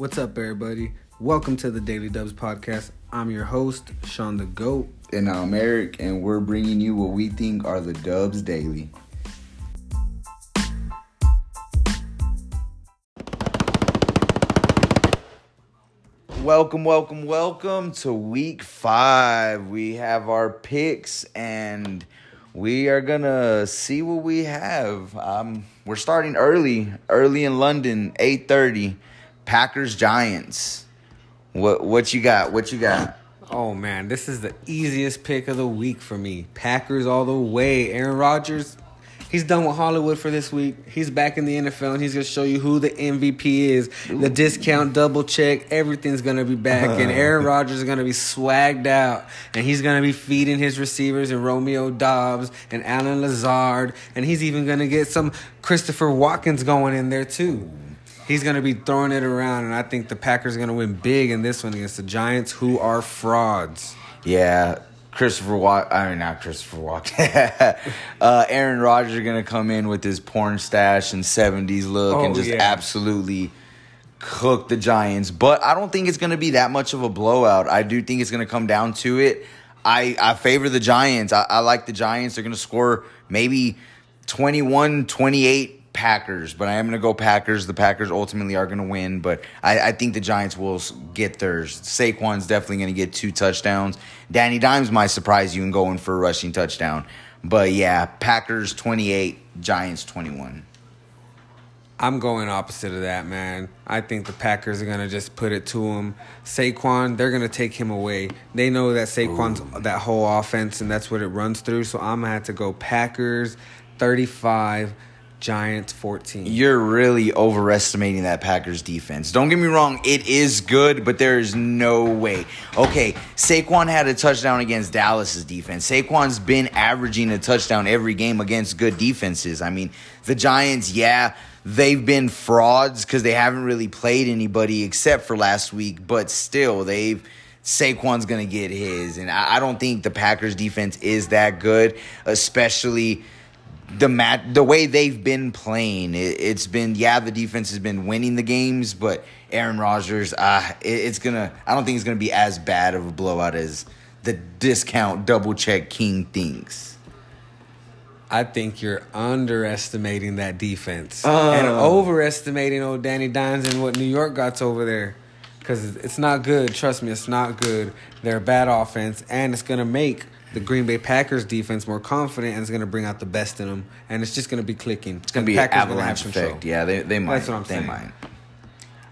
What's up, everybody? Welcome to the Daily Dubs podcast. I'm your host, Sean the Goat. And I'm Eric, and we're bringing you what we think are the Dubs Daily. Welcome, welcome, welcome to week five. We have our picks, and we are gonna see what we have. Um, we're starting early, early in London, eight thirty. Packers Giants. What what you got? What you got? Oh man, this is the easiest pick of the week for me. Packers all the way. Aaron Rodgers, he's done with Hollywood for this week. He's back in the NFL and he's gonna show you who the MVP is. The discount, double check, everything's gonna be back. And Aaron Rodgers is gonna be swagged out. And he's gonna be feeding his receivers and Romeo Doubs and Allen Lazard. And he's even gonna get some Christopher Watkins going in there too. He's going to be throwing it around, and I think the Packers are going to win big in this one against the Giants, who are frauds. Yeah, Christopher Walk. I mean, not Christopher Walk. uh, Aaron Rodgers are gonna come in with his porn stash and '70s look Oh, and just yeah. absolutely cook the Giants. But I don't think it's gonna be that much of a blowout. I do think it's gonna come down to it. I I favor the Giants. I, I like the Giants. They're gonna score maybe 21, 28 Packers, but I am going to go Packers. The Packers ultimately are going to win, but I, I think the Giants will get theirs. Saquon's definitely going to get two touchdowns. Danny Dimes might surprise you and going for a rushing touchdown. But yeah, Packers 28, Giants 21. I'm going opposite of that, man. I think the Packers are going to just put it to him. Saquon, they're going to take him away. They know that Saquon's that whole offense, and that's what it runs through. So I'm going to have to go Packers 35, Giants 14. You're really overestimating that Packers defense. Don't get me wrong, it is good, but there is no way. Okay, Saquon had a touchdown against Dallas's defense. Saquon's been averaging a touchdown every game against good defenses. I mean, the Giants, yeah, they've been frauds because they haven't really played anybody except for last week, but still, they've. Saquon's gonna get his, and I, I don't think the Packers defense is that good, especially the mat the way they've been playing it, it's been yeah the defense has been winning the games but aaron rodgers uh it, it's gonna i don't think it's gonna be as bad of a blowout as the discount double check king thinks I think you're underestimating that defense Uh. and overestimating old Danny Dimes and what New York got over there. Because it's not good. Trust me, it's not good. They're a bad offense, and it's going to make the Green Bay Packers defense more confident, and it's going to bring out the best in them, and it's just going to be clicking. it's gonna be an avalanche effect yeah they, they might That's what I'm they saying. might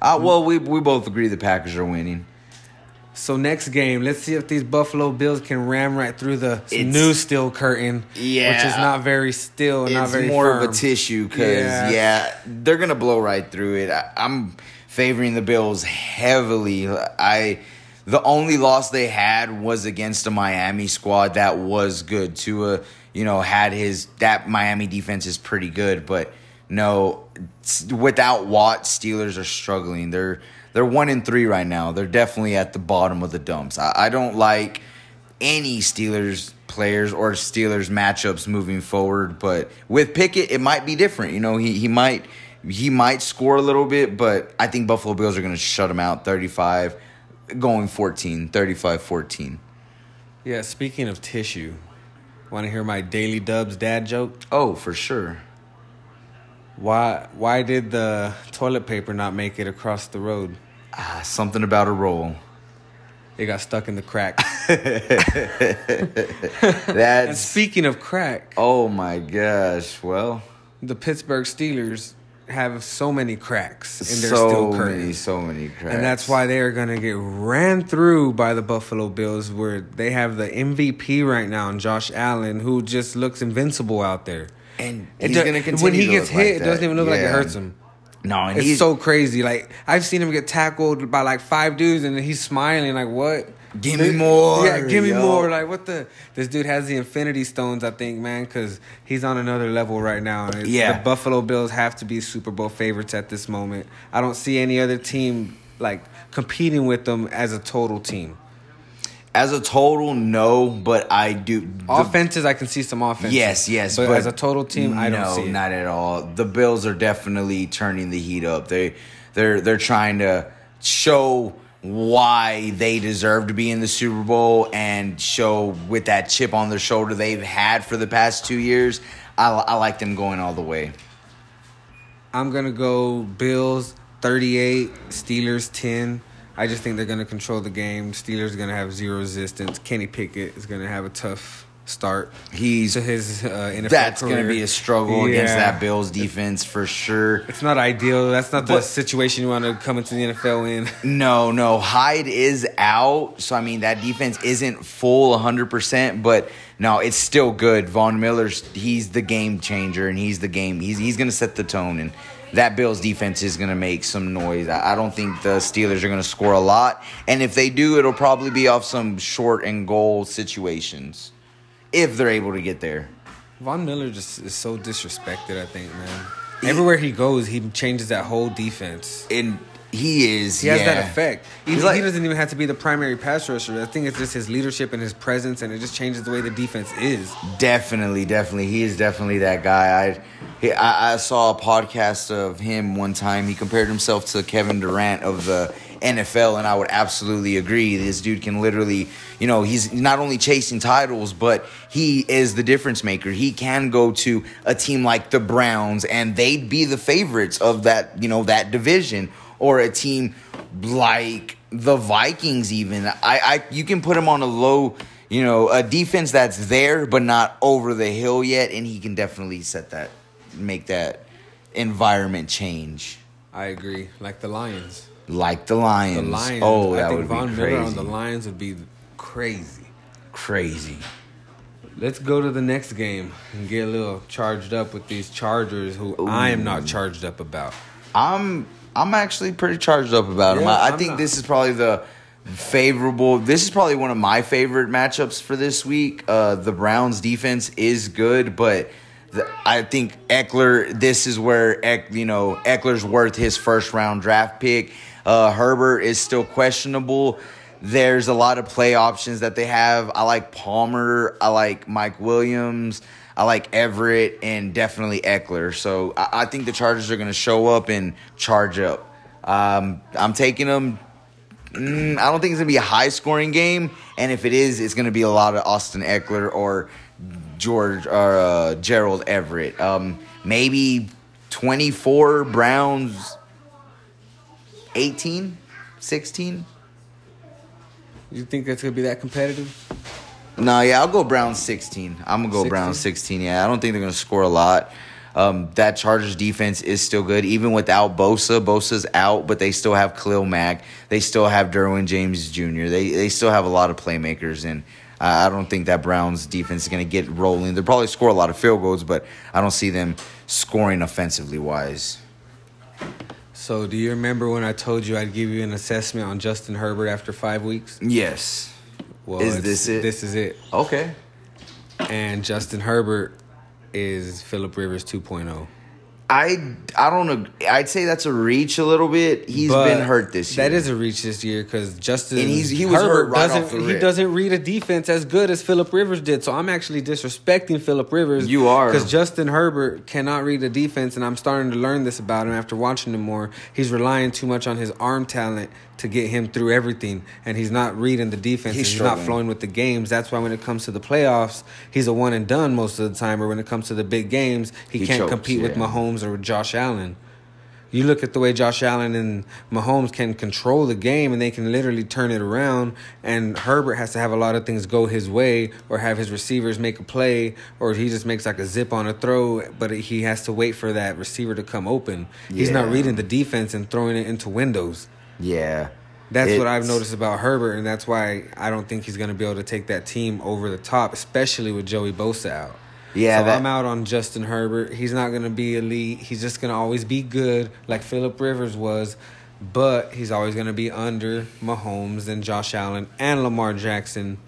uh, well we, we both agree the packers are winning So next game, let's see if these Buffalo Bills can ram right through the It's- new steel curtain, Yeah. which is not very still, and not it's very more of a tissue because Yeah. yeah. they're gonna blow right through it. I, I'm favoring the Bills heavily. I the only loss they had was against a Miami squad that was good. Tua, you know, had his that Miami defense is pretty good, but no, without Watt, Steelers are struggling. They're they're one in three right now. They're definitely at the bottom of the dumps. I, I don't like any Steelers players or Steelers matchups moving forward. But with Pickett, it might be different. You know, he he might he might score a little bit, but I think Buffalo Bills are going to shut him out 35 going 14, 35-14. Yeah, speaking of tissue, want to hear my Daily Dubs dad joke? Oh, for sure. Why why did the toilet paper not make it across the road? Ah, something about a roll. It got stuck in the crack. and That's speaking of crack, Oh my gosh. Well, the Pittsburgh Steelers have so many cracks in their so many, so many cracks. And that's why they are going to get ran through by the Buffalo Bills, where they have the MVP right now, and Josh Allen, who just looks invincible out there. and he's going to continue when he gets look like hit, it doesn't even look like it hurts him. No, and It's he's so crazy. Like I've seen him get tackled by like five dudes, and he's smiling like, "What? Give me more, Yeah, give me yo. more." Like what the? This dude has the Infinity Stones, I think, man, because he's on another level right now. Yeah. the Buffalo Bills have to be Super Bowl favorites at this moment. I don't see any other team like competing with them as a total team. As a total, no, but I do. the- Offenses, I can see some offenses. Yes, yes, but, but as a total team, I don't no, see it. not at all. The Bills are definitely turning the heat up. They they're they're trying to show why they deserve to be in the Super Bowl and show with that chip on their shoulder they've had for the past two years. I, I like them going all the way. I'm gonna go Bills 38, Steelers 10. I just think they're gonna control the game. Steelers are gonna have zero resistance. Kenny Pickett is gonna have a tough start. He's to his uh, NFL that's going to be a struggle against that Bills defense for sure. It's not ideal. That's not the situation you want to come into the NFL in. No, no, Hyde is out, so I mean that defense isn't full 100%, but no, it's still good. Von Miller's he's the game changer and he's the game. He's he's going to set the tone and that Bills defense is going to make some noise. I I don't think the Steelers are going to score a lot, and if they do, it'll probably be off some short and goal situations if they're able to get there. Von Miller just is so disrespected. I think, man. Everywhere he goes, he changes that whole defense. And he is He has yeah. that effect. He, like- he doesn't even have to be the primary pass rusher. I think it's just his leadership and his presence, and it just changes the way the defense is. Definitely, definitely. He is definitely that guy. I, he, I I saw a podcast of him one time. He compared himself to Kevin Durant of the NFL, and I would absolutely agree. This dude can literally, you know, he's not only chasing titles, but he is the difference maker. He can go to a team like the Browns, and they'd be the favorites of that, you know, that division, or a team like the Vikings. Even I, I, you can put him on a low you know, a defense that's there but not over the hill yet, and he can definitely set that, make that environment change. I agree. Like the Lions. Like the Lions. The Lions. Oh, I that think would Von be Miller crazy. on the Lions would be crazy. crazy. Let's go to the next game and get a little charged up with these Chargers, who I am not charged up about. I'm I'm actually pretty charged up about. Yeah, I, I I'm think not. this is probably the favorable. This is probably one of my favorite matchups for this week. Uh, the Browns defense is good, but the, I think Ekeler. This is where Eck, you know Ekeler's worth his first round draft pick. Uh, Herbert is still questionable. There's a lot of play options that they have. I like Palmer. I like Mike Williams. I like Everett and definitely Ekeler. So I, I think the Chargers are going to show up and charge up. Um, I'm taking them. Mm, I don't think it's going to be a high scoring game. And if it is, it's going to be a lot of Austin Ekeler or George or uh, Gerald Everett. Um, maybe 24 Browns, 18, 16. You think that's gonna be that competitive? No, yeah, I'll go Browns 16. I'm gonna go 16? Browns 16. Yeah, I don't think they're gonna score a lot. Um, that Chargers defense is still good, even without Bosa. Bosa's out, but they still have Khalil Mack. They still have Derwin James Jr. They they still have a lot of playmakers, and uh, I don't think that Browns defense is gonna get rolling. They'll probably score a lot of field goals, but I don't see them scoring offensively wise. So, do you remember when I told you I'd give you an assessment on Justin Herbert after five weeks? Yes. Well, Is this it? This is it. Okay. And Justin Herbert is Philip Rivers oh. 2.0. I I don't know. I'd say that's a reach a little bit. He's But been hurt this year. That is a reach this year because Justin And he's- he was Herbert hurt right doesn't off the he doesn't read a defense as good as Philip Rivers did. So I'm actually disrespecting Philip Rivers. You are. because Justin Herbert cannot read a defense, and I'm starting to learn this about him after watching him more. He's relying too much on his arm talent to get him through everything, and he's not reading the defense. He's He's, not flowing with the games. That's why when it comes to the playoffs, he's a one and done most of the time. Or when it comes to the big games, he, He can't chokes, compete with yeah. Mahomes or with Josh Allen. You look at the way Josh Allen and Mahomes can control the game and they can literally turn it around. And Herbert has to have a lot of things go his way or have his receivers make a play or he just makes like a zip on a throw, but he has to wait for that receiver to come open. He's not reading the defense and throwing it into windows. yeah. That's what I've noticed about Herbert, and that's why I don't think he's going to be able to take that team over the top, especially with Joey Bosa out. Yeah, so that- I'm out on Justin Herbert. He's not going to be elite. He's just going to always be good, like Philip Rivers was, but he's always going to be under Mahomes and Josh Allen and Lamar Jackson,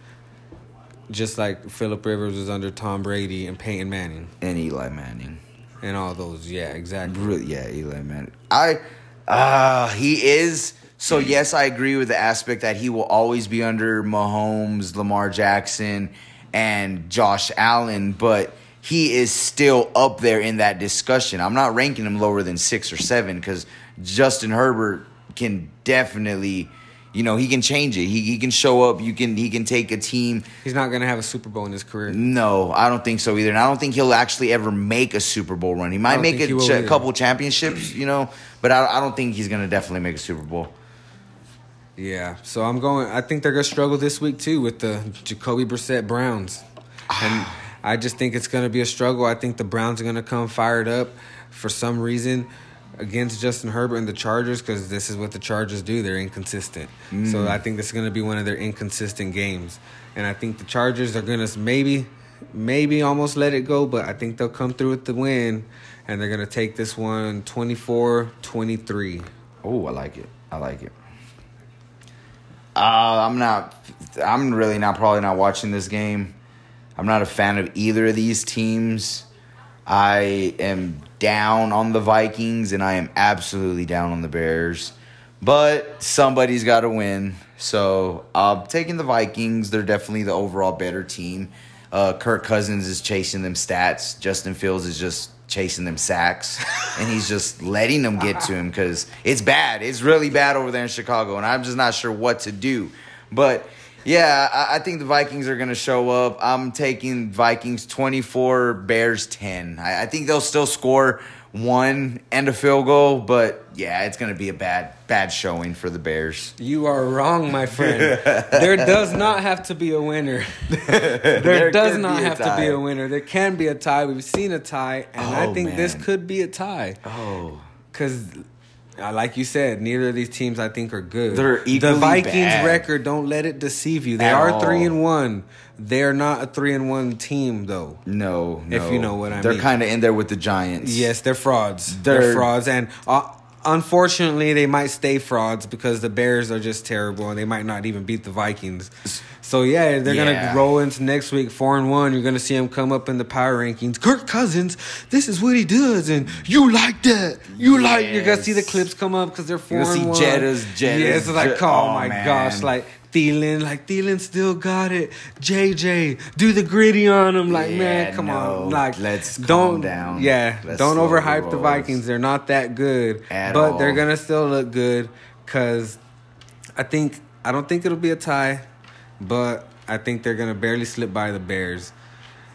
just like Philip Rivers was under Tom Brady and Peyton Manning And Eli Manning. and all those. Yeah, exactly. Really, yeah, Eli Manning. I, uh, he is. So yes, I agree with the aspect that he will always be under Mahomes, Lamar Jackson, and Josh Allen, but he is still up there in that discussion. I'm not ranking him lower than six or seven because Justin Herbert can definitely, you know, he can change it. He, he can show up. You can he can take a team. He's not gonna have a Super Bowl in his career. No, I don't think so either. And I don't think he'll actually ever make a Super Bowl run. He might make a, ch- couple championships, you know, but I, I don't think he's gonna definitely make a Super Bowl. Yeah, so I'm going. I think they're gonna struggle this week too with the Jacoby Brissett Browns, and I just think it's gonna be a struggle. I think the Browns are gonna come fired up for some reason against Justin Herbert and the Chargers because this is what the Chargers do. They're inconsistent. So mm. I think this is gonna be one of their inconsistent games, and I think the Chargers are gonna maybe, maybe almost let it go, but I think they'll come through with the win, and they're gonna take this one 24-23. Oh, I like it. I like it. Uh, I'm not. I'm really not. Probably not watching this game. I'm not a fan of either of these teams. I am down on the Vikings, and I am absolutely down on the Bears. But somebody's got to win. So I'm taking the Vikings. They're definitely the overall better team. Uh, Kirk Cousins is chasing them stats. Justin Fields is just chasing them sacks, and he's just letting them get to him because it's bad. It's really bad over there in Chicago, and I'm just not sure what to do. But yeah, I, I think the Vikings are going to show up. I'm taking Vikings 24, Bears 10. I, I think they'll still score one and a field goal, but yeah, it's going to be a bad bad showing for the Bears. You are wrong, my friend. there does not have to be a winner. there, There does not have to be a winner. There can be a tie. We've seen a tie, and I Oh, think this could be a tie. Oh. Because, like you said, neither of these teams I think are good. They're equally the Vikings bad. record. Don't let it deceive you. They At are all. three and one. They're not a three and one team, though. No, no. If you know what I mean. They're mean. kind of in there with the Giants. Yes, they're frauds. They're, They're- frauds, and uh, unfortunately, they might stay frauds because the Bears are just terrible, and they might not even beat the Vikings. So yeah, they're Yeah. gonna roll into next week four and one. You're gonna see them come up in the power rankings. Kirk Cousins, this is what he does, and you like that. You like. You're gonna see the clips come up because they're 4 You're gonna and see one. Jettas, Jettas, Yeah, it's like oh, oh, my man. gosh, like. Thielen, like Thielen still got it. JJ, do the Griddy on him. Like, Yeah, man, come no. on. Like, Let's calm don't down. Yeah, Let's don't slow the overhype the. Vikings. They're not that good, At but all. they're gonna still look good because I think I don't think it'll be a tie, but I think they're gonna barely slip by the Bears,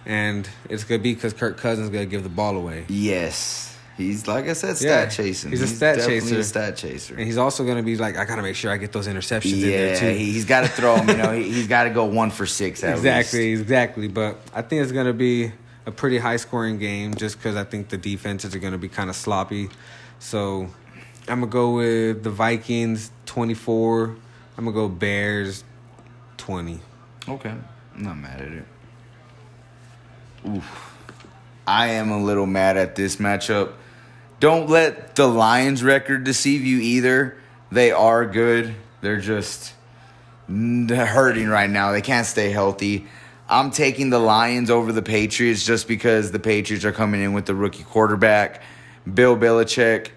and it's gonna be because Kirk Cousins is gonna give the ball away, Yes. He's like I said, stat Yeah, chasing. he's a stat definitely chaser. a stat chaser. and he's also gonna be like, I gotta make sure I get those interceptions in there too. he, he's got to throw him. You know, he, he's got to go one for six at exactly, least. exactly. Exactly. But I think it's gonna be a pretty high scoring game just because I think the defenses are gonna be kind of sloppy. So I'm gonna go with the Vikings 24. I'm gonna go Bears 20. Okay, I'm not mad at it. Oof. I am a little mad at this matchup. Don't let the Lions record deceive you either. They are good. They're just hurting right now. They can't stay healthy. I'm taking the Lions over the Patriots just because the Patriots are coming in with the rookie quarterback. Bill Belichick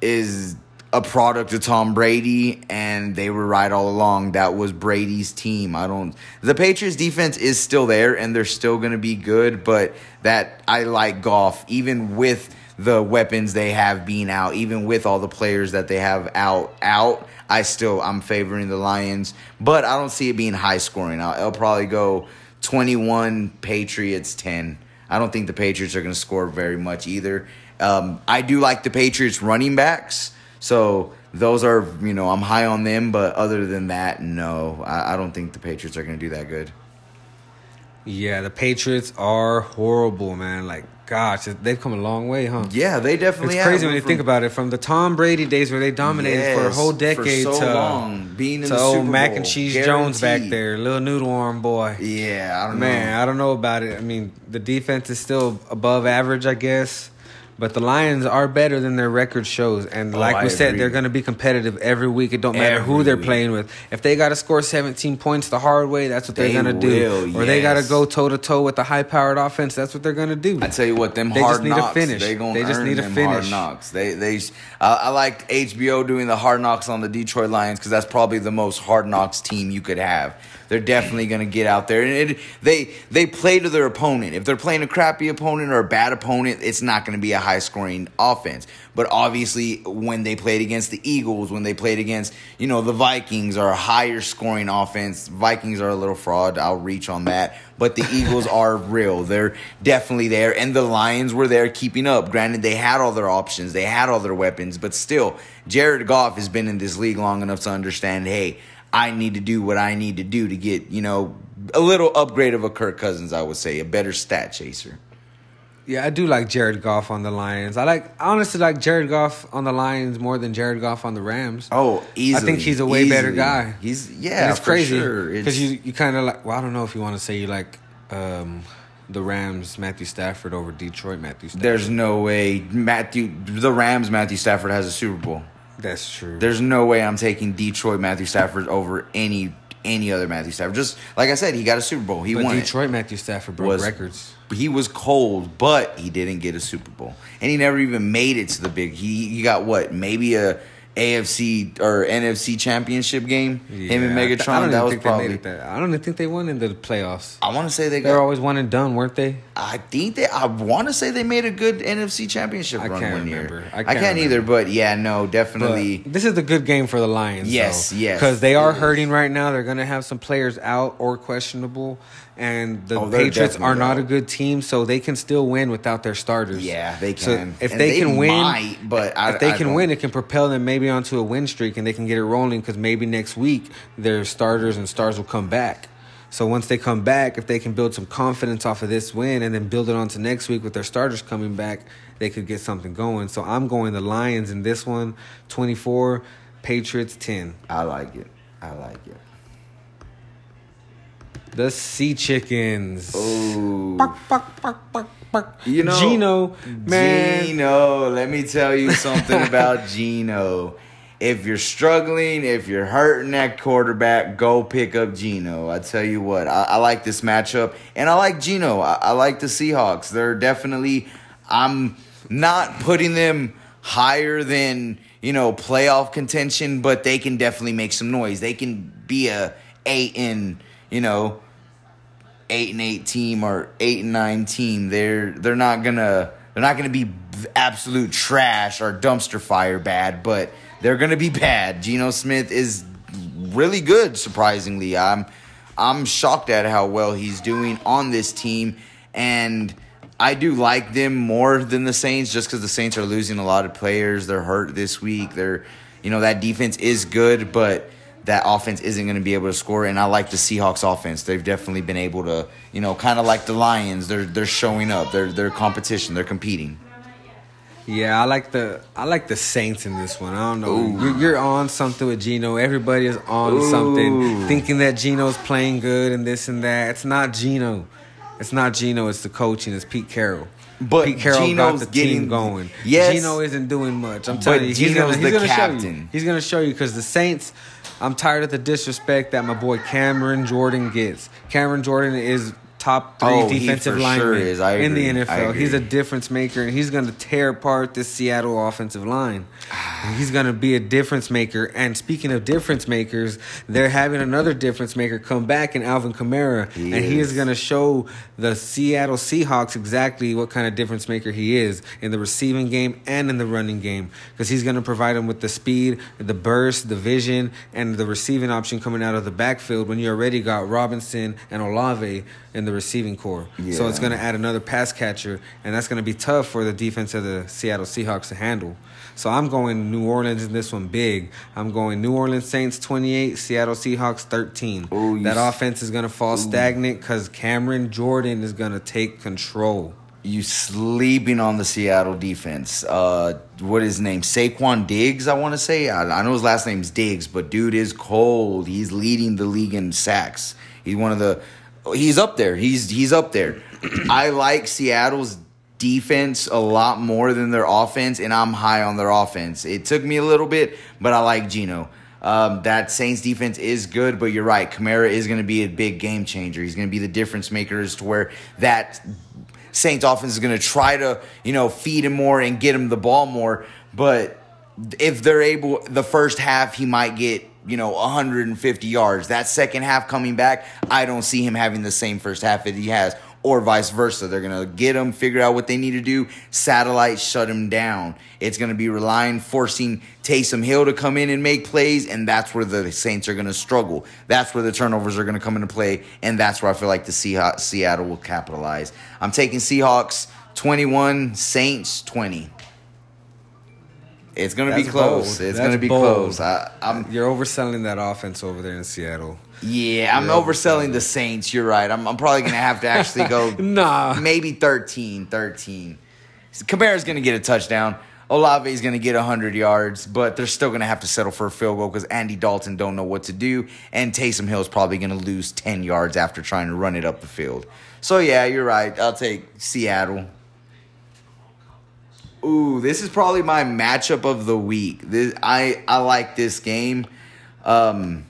is a product of Tom Brady, and they were right all along. That was Brady's team. I don't. The Patriots defense is still there, and they're still going to be good. But that I like golf, even with the weapons they have being out, even with all the players that they have out out. I still I'm favoring the Lions, but I don't see it being high scoring. I'll, I'll probably go 21 Patriots 10. I don't think the Patriots are going to score very much either. Um, I do like the Patriots running backs, so those are you know I'm high on them. But other than that, no, I, I don't think the Patriots are going to do that good. Yeah, the Patriots are horrible, man. Like, gosh, they've come a long way, huh? Yeah, they definitely. It's have. crazy when you From- think about it. From the Tom Brady days where they dominated for a Yes, whole for decade so to, long, being in to the old Super Mac Bowl, and Cheese Jones back there, little noodle arm boy. Yeah, I don't know. Man, know. I don't know about it. I mean, the defense is still above average, I guess. But the Lions are better than their record shows, and Oh, like I we said, agree. they're going to be competitive every week. It don't matter who Every they're week. playing with. If they got to score 17 points the hard way, that's what They they're going to do. Or they got to go toe to toe with the high-powered offense. That's what they're going to do. I tell you what, them They hard just need to finish. They gonna They just need to finish. hard knocks. They they. I I like HBO doing the hard knocks on the Detroit Lions because that's probably the most hard knocks team you could have. They're definitely going to get out there and it, they they play to their opponent. If they're playing a crappy opponent or a bad opponent, it's not going to be a high scoring offense. But obviously, when they played against the Eagles, when they played against you know the Vikings, are a higher scoring offense. Vikings are a little fraud. I'll reach on that, but the Eagles are real. They're definitely there, and the Lions were there keeping up. Granted, they had all their options, they had all their weapons, but still, Jared Goff has been in this league long enough to understand. Hey I need to do what I need to do to get, you know, a little upgrade of a Kirk Cousins, I would say, a better stat chaser. Yeah, I do like Jared Goff on the Lions. I like I honestly like Jared Goff on the Lions more than Jared Goff on the Rams. Oh, easily. I think he's a way easily. better guy. He's yeah, And it's crazy sure. because you you kind of like. Well, I don't know if you want to say you like um, the Rams Matthew Stafford over Detroit Matthew Stafford. There's no way Matthew the Rams Matthew Stafford has a Super Bowl. That's true. There's no way I'm taking Detroit Matthew Stafford over any any other Matthew Stafford. Just like I said, he got a Super Bowl. He but won it. Detroit Matthew Stafford broke Was- records. He was cold, but he didn't get a Super Bowl, and he never even made it to the big. He he got what maybe a AFC or NFC championship game. Him and Yeah, I I Megatron. don't that even was think they probably. that. I don't even think they won in the playoffs. I want to say they They were got. always one and done, weren't they? I think they. I want to say they made a good NFC championship I run can't one remember. year. I I can't can't, either, but yeah, no, But definitely. this is the good game for the Lions. Yes, yes, Because they are is. hurting right now. They're going to have some players out or questionable. And the Oh, Patriots are not a good team, so they can still win without their starters. yeah, they So can. if And they, can win, might, but I, if they I can don't- win, it can propel them maybe onto a win streak, and they can get it rolling. Because maybe next week their starters and stars will come back. So once they come back, if they can build some confidence off of this win and then build it onto next week with their starters coming back, they could get something going. So I'm going the Lions in this one, 24, Patriots 10. I like it. I like it. The Sea Chickens. Ooh. You You know, Geno, man. Geno, let me tell you something about Geno. If you're struggling, if you're hurting that quarterback, go pick up Geno. I tell you what, I, I like this matchup, and I like Geno. I, I like the Seahawks. They're definitely. I'm not putting them higher than you know playoff contention, but they can definitely make some noise. They can be a eight in you know eight and eight team or eight and nine team. They're they're not gonna they're not gonna be absolute trash or dumpster fire bad, but they're gonna be bad. Geno Smith is really good. Surprisingly, I'm I'm shocked at how well he's doing on this team, and I do like them more than the Saints just because the Saints are losing a lot of players. They're hurt this week. They're you know that defense is good, but that offense isn't going to be able to score. And I like the Seahawks offense. They've definitely been able to, you know, kind of like the Lions. They're they're showing up. They're they're competition. They're competing. Yeah, I like the I like the Saints in this one. I don't know. You're, you're on something with Geno. Everybody is on Ooh. something, thinking that Geno's playing good and this and that. It's not Geno. It's not Geno. It's the coaching. It's Pete Carroll. But Pete Carroll Geno's got the team getting- going. Yes. Geno isn't doing much. I'm telling you, he's Geno's gonna, he's the gonna show you. captain. He's gonna show you because the Saints. I'm tired of the disrespect that my boy Cameron Jordan gets. Cameron Jordan is top three Oh, defensive for lineman sure. In the agree. NFL. He's a difference maker, and he's going to tear apart this Seattle offensive line. And he's going to be a difference maker. And speaking of difference makers, they're having another difference maker come back in Alvin Kamara, He and he is is. going to show the Seattle Seahawks exactly what kind of difference maker he is in the receiving game and in the running game because he's going to provide them with the speed, the burst, the vision, and the receiving option coming out of the backfield when you already got Robinson and Olave in the receiving core. So it's going to add another pass catcher, and that's going to be tough for the defense of the Seattle Seahawks to handle. So I'm going New Orleans in this one big. I'm going New Orleans Saints 28, Seattle Seahawks 13. Ooh, that offense is going to fall stagnant because Cameron Jordan is going to take control. You sleeping on the Seattle defense. Uh, what is his name? Saquon Diggs, I want to say. I, I know his last name's Diggs, but dude is cold. He's leading the league in sacks. He's one of the. He's up there. He's he's up there. I like Seattle's defense a lot more than their offense, and I'm high on their offense. It took me a little bit, but I like Geno. Um, that Saints defense is good, but you're right. Kamara is going to be a big game changer. He's going to be the difference maker as to where that Saints offense is going to try to, you know, feed him more and get him the ball more. But if they're able, the first half, he might get you know, 150 yards. That second half coming back, I don't see him having the same first half that he has, or vice versa. They're going to get him, figure out what they need to do, satellite shut him down. It's going to be relying, forcing Taysom Hill to come in and make plays, and that's where the Saints are going to struggle. That's where the turnovers are going to come into play, and that's where I feel like the Seahawks, Seattle will capitalize. I'm taking Seahawks 21, Saints 20. It's gonna be That's close. bold. It's That's gonna be bold. close. I, I'm uh, You're overselling that offense over there in Seattle. yeah, I'm overselling the Saints. You're right. I'm, I'm probably gonna have to actually go Nah. maybe 13, 13. Kamara's gonna get a touchdown. Olave is gonna get 100 yards, but they're still gonna have to settle for a field goal because Andy Dalton don't know what to do, and Taysom Hill's probably gonna lose 10 yards after trying to run it up the field. So yeah, you're right. I'll take Seattle. Ooh, this is probably my matchup of the week. This I I like this game. Um,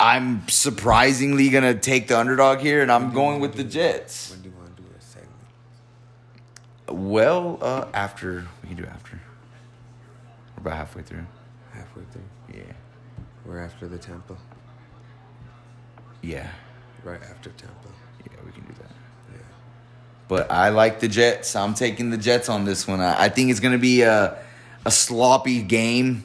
I'm surprisingly gonna take the underdog here, and I'm going with the Jets. When do you want to do a segment? Well, uh, after we can do after. We're about halfway through. Halfway through. Yeah, We're after the temple. yeah, Right after temple. yeah. We can do that. But I like the Jets. I'm taking the Jets on this one. I, I think it's going to be a, a sloppy game.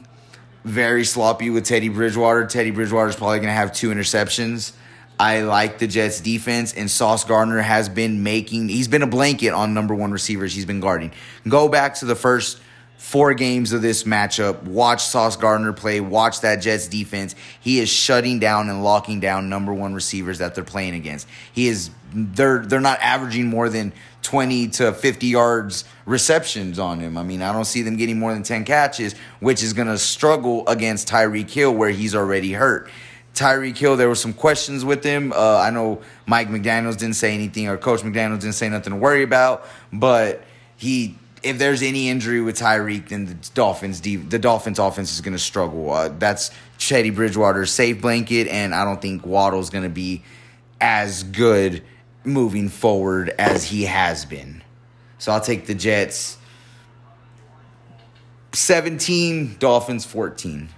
Very sloppy with Teddy Bridgewater. Teddy Bridgewater is probably going to have two interceptions. I like the Jets defense, and Sauce Gardner has been making, he's been a blanket on number one receivers he's been guarding. Go back to the first four games of this matchup. Watch Sauce Gardner play. Watch that Jets defense. He is shutting down and locking down number one receivers that they're playing against. He is they're they're not averaging more than 20 to 50 yards receptions on him. I mean, I don't see them getting more than 10 catches, which is going to struggle against Tyreek Hill where he's already hurt. Tyreek Hill, there were some questions with him. Uh, I know Mike McDaniels didn't say anything, or Coach McDaniels didn't say nothing to worry about. But he, if there's any injury with Tyreek, then the Dolphins, the Dolphins offense is going to struggle. Uh, that's Teddy Bridgewater's safe blanket, and I don't think Waddle's going to be as good moving forward as he has been. So I'll take the Jets. 17, Dolphins 14.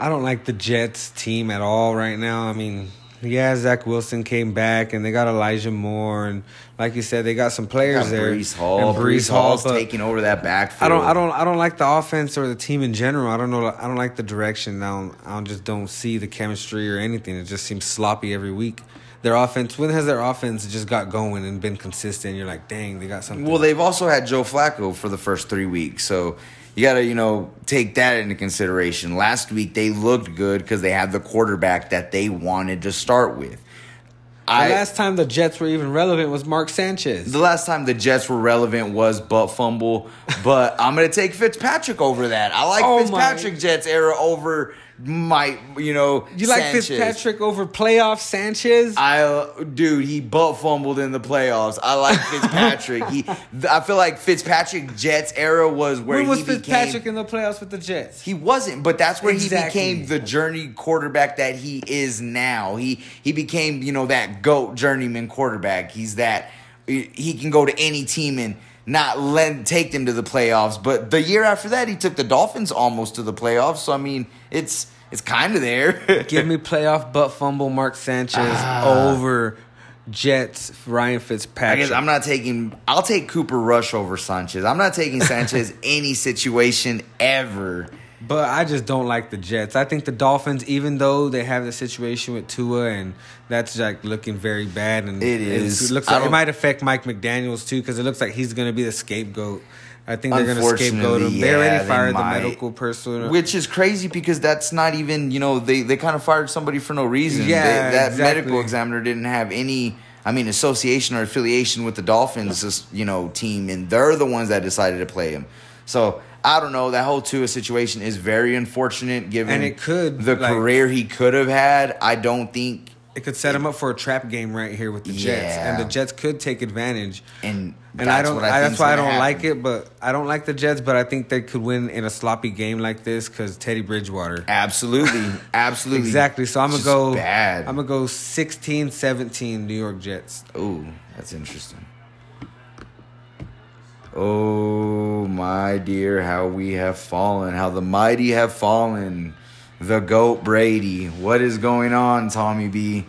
I don't like the Jets team at all right now. I mean, yeah, Zach Wilson came back, and they got Elijah Moore, and like you said, they got some players Got there. Breece Hall. and Breece Hall's but taking over that backfield. I don't, I don't, I don't like the offense or the team in general. I don't know. I don't like the direction. I don't, I just don't see the chemistry or anything. It just seems sloppy every week. Their offense. When has their offense just got going and been consistent? You're like, dang, they got something. Well, they've also had Joe Flacco for the first three weeks, so you got to you know take that into consideration. Last week they looked good because they had the quarterback that they wanted to start with. the I last time the Jets were even relevant was Mark Sanchez. the last time the Jets were relevant was butt fumble, but I'm gonna take Fitzpatrick over that. I like Oh my- Fitzpatrick Jets era over my you know you like Sanchez. Fitzpatrick over playoff Sanchez? I dude, he butt fumbled in the playoffs. I like Fitzpatrick. he, I feel like Fitzpatrick Jets era was where when was he Fitzpatrick became. in the playoffs with the Jets? He wasn't, but that's where Exactly. he became the journey quarterback that he is now. He he became you know that goat journeyman quarterback. He's that he can go to any team and not let take them to the playoffs. But the year after that, he took the Dolphins almost to the playoffs. So I mean, it's it's kind of there. Give me playoff butt fumble Mark Sanchez Ah. over Jets Ryan Fitzpatrick. I guess I'm not taking. I'll take Cooper Rush over Sanchez. I'm not taking Sanchez any situation ever. But I just don't like the Jets. I think the Dolphins, even though they have the situation with Tua, and that's like looking very bad, and It it's- It looks like it might affect Mike McDaniel's too, because it looks like he's going to be the scapegoat. I think they're going to scapegoat him. they yeah, already they fired the medical person. Which is crazy because that's not even you know they they kind of fired somebody for no reason. Yeah, They- that exactly. medical examiner didn't have any. I mean, association or affiliation with the Dolphins, you know, team, and they're the ones that decided to play him. So I don't know. That whole Tua situation is very unfortunate, given And it could, the like- career he could have had. I don't think it could set him up for a trap game right here with the Jets, and the Jets could take advantage. And and I don't. what I I that's why I don't like it. But I don't like the Jets. But I think they could win in a sloppy game like this because Teddy Bridgewater. absolutely, absolutely, Exactly. So I'm gonna go. bad. I'm gonna go 16-17 New York Jets. Ooh, that's interesting. Oh my dear, how we have fallen, how the mighty have fallen. the GOAT Brady. What is going on, Tommy B?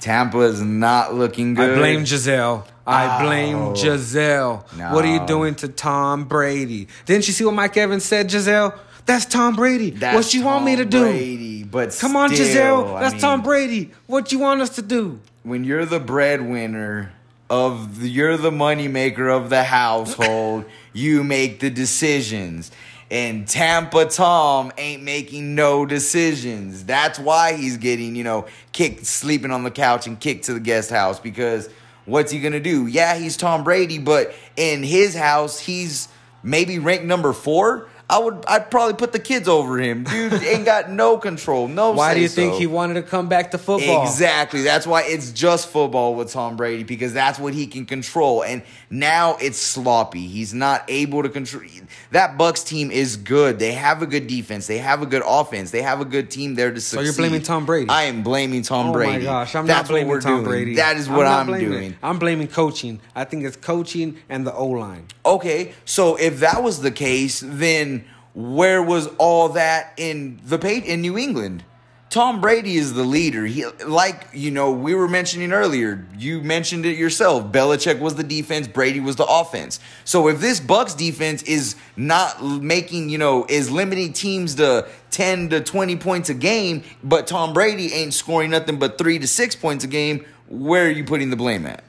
Tampa is not looking good. I blame Gisele. I oh. blame Oh. Gisele. What are you doing to Tom Brady? Didn't you see what Mike Evans said, Gisele? That's Tom Brady. That's what you want me to do? Brady, but Come on, still, Gisele. I That's mean, Tom Brady. What you want us to do? When you're the breadwinner of the, you're the moneymaker of the household, you make the decisions. And Tampa Tom ain't making no decisions. That's why he's getting, you know, kicked, sleeping on the couch and kicked to the guest house because what's he gonna do? Yeah, he's Tom Brady, but in his house, he's maybe ranked number four. I would, I'd probably put the kids over him. Dude ain't got no control, no. Why do you think he wanted to come back to football? Exactly. That's why it's just football with Tom Brady because that's what he can control. And now it's sloppy. He's not able to control. That Bucks team is good. They have a good defense. They have a good offense. They have a good team there to succeed. So you're blaming Tom Brady? I am blaming Tom Oh Brady. Oh my gosh, I'm that's not blaming Tom doing. Brady. That is what not I'm, doing. it. I'm blaming coaching. I think it's coaching and the O line. Okay, so if that was the case, then where was all that in the in New England? Tom Brady is the leader. He like you know we were mentioning earlier. You mentioned it yourself. Belichick was the defense. Brady was the offense. So if this Bucks defense is not making you know is limiting teams to ten to twenty points a game, but Tom Brady ain't scoring nothing but three to six points a game, where are you putting the blame at?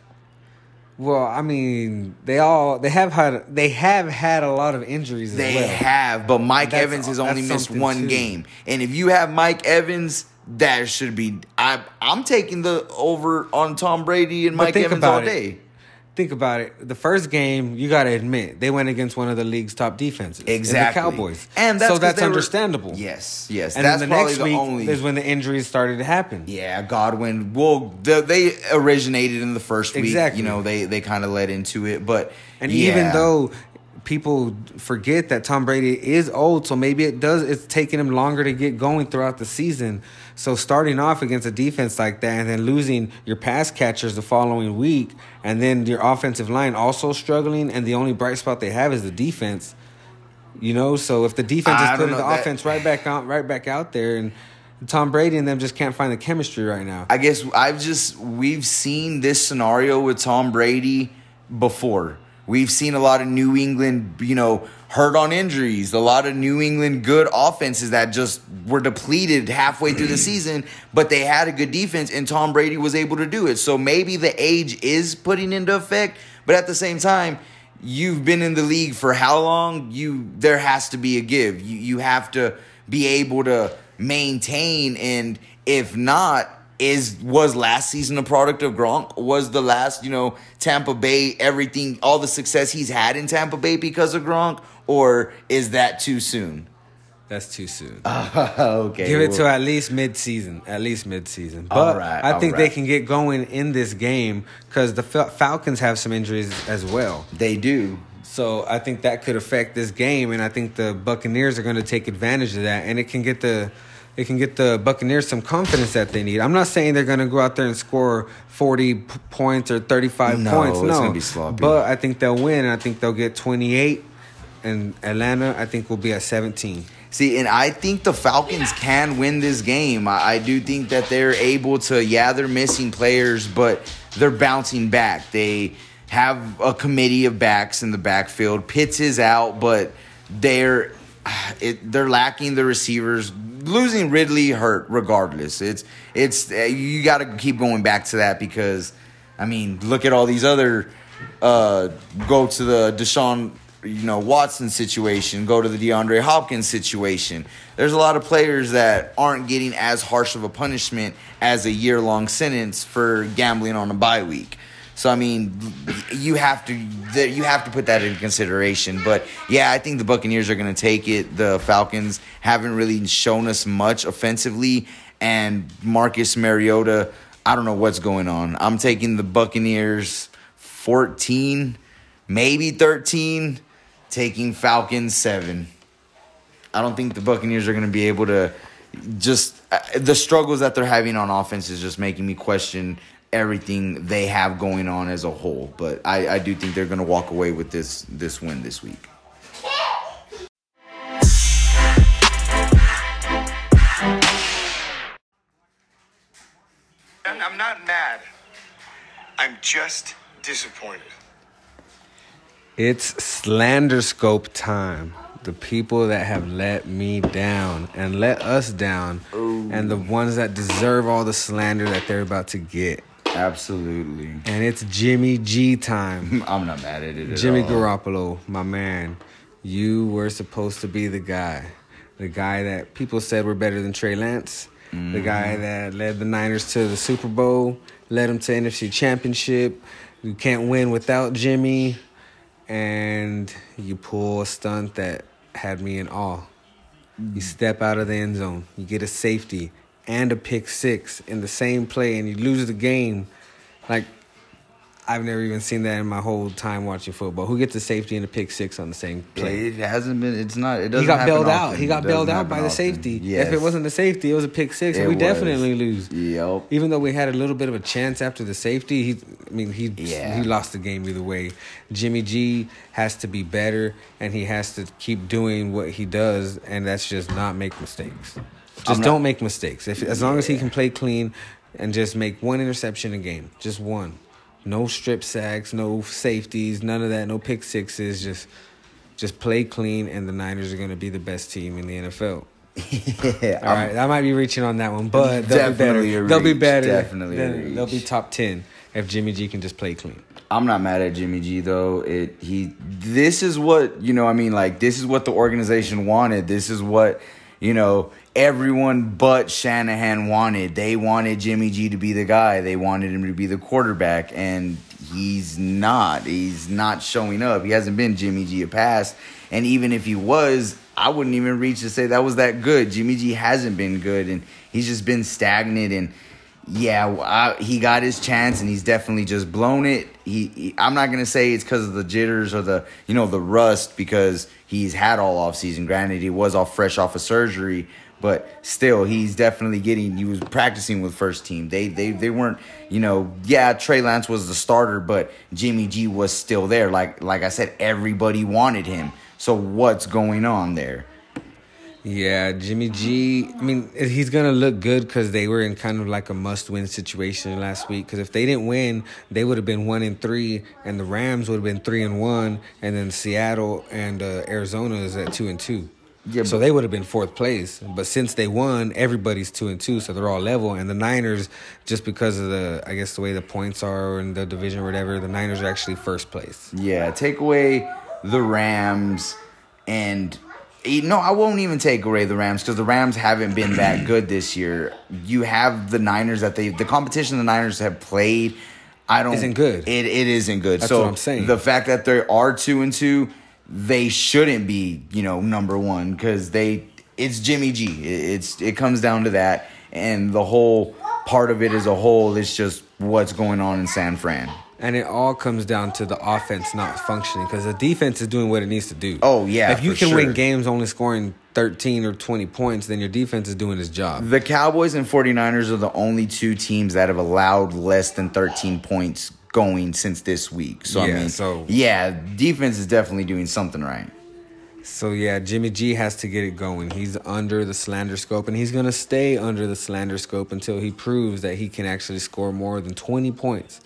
Well, I mean, they all they have had they have had a lot of injuries as They well. have, but Mike That's- Evans has only missed one too. game. And if you have Mike Evans, that should be. I, I'm taking the over on Tom Brady and But Mike Evans all it. Think about it. The first game, you got to admit, they went against one of the league's top defenses. Exactly. the Cowboys. And that's so that's they were- understandable. Yes, yes. And that's then the probably next the week only. is when the injuries started to happen. yeah, Godwin. Well, the, they originated in the first week. Exactly. You know, they they kind of led into it, but And yeah. even though people forget that Tom Brady is old, so maybe it does it's taking him longer to get going throughout the season. So starting off against a defense like that and then losing your pass catchers the following week and then your offensive line also struggling and the only bright spot they have is the defense. You know, so if the defense is putting the that- offense right back out right back out there and Tom Brady and them just can't find the chemistry right now. I guess I've just we've seen this scenario with Tom Brady before. We've seen a lot of New England, you know, hurt on injuries, a lot of New England good offenses that just were depleted halfway through the season, but they had a good defense and Tom Brady was able to do it. So maybe the age is putting into effect, but at the same time, you've been in the league for how long? You there has to be a give. You you have to be able to maintain and if not is was last season a product of Gronk? Was the last, you know, Tampa Bay everything all the success he's had in Tampa Bay because of Gronk or is that too soon? That's too soon. okay. Give it to at least mid-season, at least mid-season. But All right, I think they can get going in this game because the Fal- Falcons have some injuries as well. they do. So I think that could affect this game, and I think the Buccaneers are going to take advantage of that, and it can get the it can get the Buccaneers some confidence that they need. I'm not saying they're going to go out there and score 40 p- points or 35 No, points. it's No, gonna be sloppy. But I think they'll win. and I think they'll get 28, and Atlanta I think will be at 17. See, and I think the Falcons can win this game. I, I do think that they're able to, yeah, they're missing players, but they're bouncing back. They have a committee of backs in the backfield. Pitts is out, but they're it, they're lacking the receivers. Losing Ridley hurt regardless. It's it's uh, you got to keep going back to that because I mean, look at all these other uh go to the Deshaun you know Watson situation, go to the DeAndre Hopkins situation. There's a lot of players that aren't getting as harsh of a punishment as a year long sentence for gambling on a bye week. So I mean, you have to you have to put that in consideration. But yeah, I think the Buccaneers are going to take it. The Falcons haven't really shown us much offensively, and Marcus Mariota, I don't know what's going on. I'm taking the Buccaneers 14, maybe 13, taking Falcons 7. I don't think the Buccaneers are going to be able to just uh, the struggles that they're having on offense is just making me question everything they have going on as a whole. But I, I do think they're going to walk away with this this win this week. I'm not mad. I'm just disappointed. It's slander scope time. The people that have let me down and let us down, Ooh. and the ones that deserve all the slander that they're about to get. Absolutely. And it's Jimmy G time. I'm not mad at it. At Jimmy all. Garoppolo, my man, you were supposed to be the guy. The guy that people said were better than Trey Lance. The guy mm-hmm. that led the Niners to the Super Bowl, led them to NFC Championship. You can't win without Jimmy. And you pull a stunt that had me in awe. You mm. step out of the end zone, you get a safety and a pick six in the same play, and you lose the game. Like, I've never even seen that in my whole time watching football. Who gets a safety and a pick six on the same play? It hasn't been. It's not. It doesn't. He got bailed out. He got bailed out by happen the safety. Yes. If it wasn't the safety, it was a pick six, and we was. definitely lose. Yep. Even though we had a little bit of a chance after the safety, he, I mean, he Yeah. he lost the game either way. Jimmy G has to be better, and he has to keep doing what he does, and that's just not make mistakes. Just not- don't make mistakes. If as long as he can play clean and just make one interception a game, just one. No strip sacks, no safeties, none of that, no pick sixes, just just play clean and the Niners are going to be the best team in the NFL. yeah. All right, I might be reaching on that one, but they'll be better. a They'll be better. definitely a They'll, they'll be top 10 if Jimmy G can just play clean. I'm not mad at Jimmy G though. It he this is what, you know, I mean like this is what the organization wanted. This is what, you know, everyone but Shanahan wanted. They wanted Jimmy G to be the guy. They wanted him to be the quarterback and he's not. He's not showing up. He hasn't been Jimmy G a past. And even if he was, I wouldn't even reach to say that was that good. Jimmy G hasn't been good and he's just been stagnant and yeah, I, he got his chance and he's definitely just blown it. He, he- I'm not gonna say it's because of the jitters or the you know the rust because he's had all off season. Granted, he was all fresh off of surgery, but still, he's definitely getting. He was practicing with first team. They they they weren't you know yeah Trey Lance was the starter, but Jimmy G was still there. Like like I said, everybody wanted him. So what's going on there? Yeah, Jimmy G. I mean, he's gonna look good because they were in kind of like a must-win situation last week. Because if they didn't win, they would have been one and three, and the Rams would have been three and one, and then Seattle and uh, Arizona is at two and two. Yeah, so they would have been fourth place. But since they won, everybody's two and two, so they're all level. And the Niners, just because of the, I guess the way the points are in the division or whatever, the Niners are actually first place. Yeah, take away the Rams and eh, no, I won't even take away the Rams because the Rams haven't been that good this year. You have the Niners that they the competition the Niners have played. I don't Isn't good. It it isn't good. That's so what I'm saying. the fact that they are two and two, they shouldn't be you know number one because they it's Jimmy G. It- It's it comes down to that, and the whole part of it as a whole is just what's going on in San Fran. And it all comes down to the offense not functioning because the defense is doing what it needs to do. Oh, yeah, if you can sure. win games only scoring thirteen or twenty points, then your defense is doing its job. The Cowboys and 49ers are the only two teams that have allowed less than 13 points going since this week. So I Yeah, mean, so- yeah, defense is definitely doing something right. So yeah, Jimmy G has to get it going. He's under the slander scope, and he's gonna stay under the slander scope until he proves that he can actually score more than twenty points.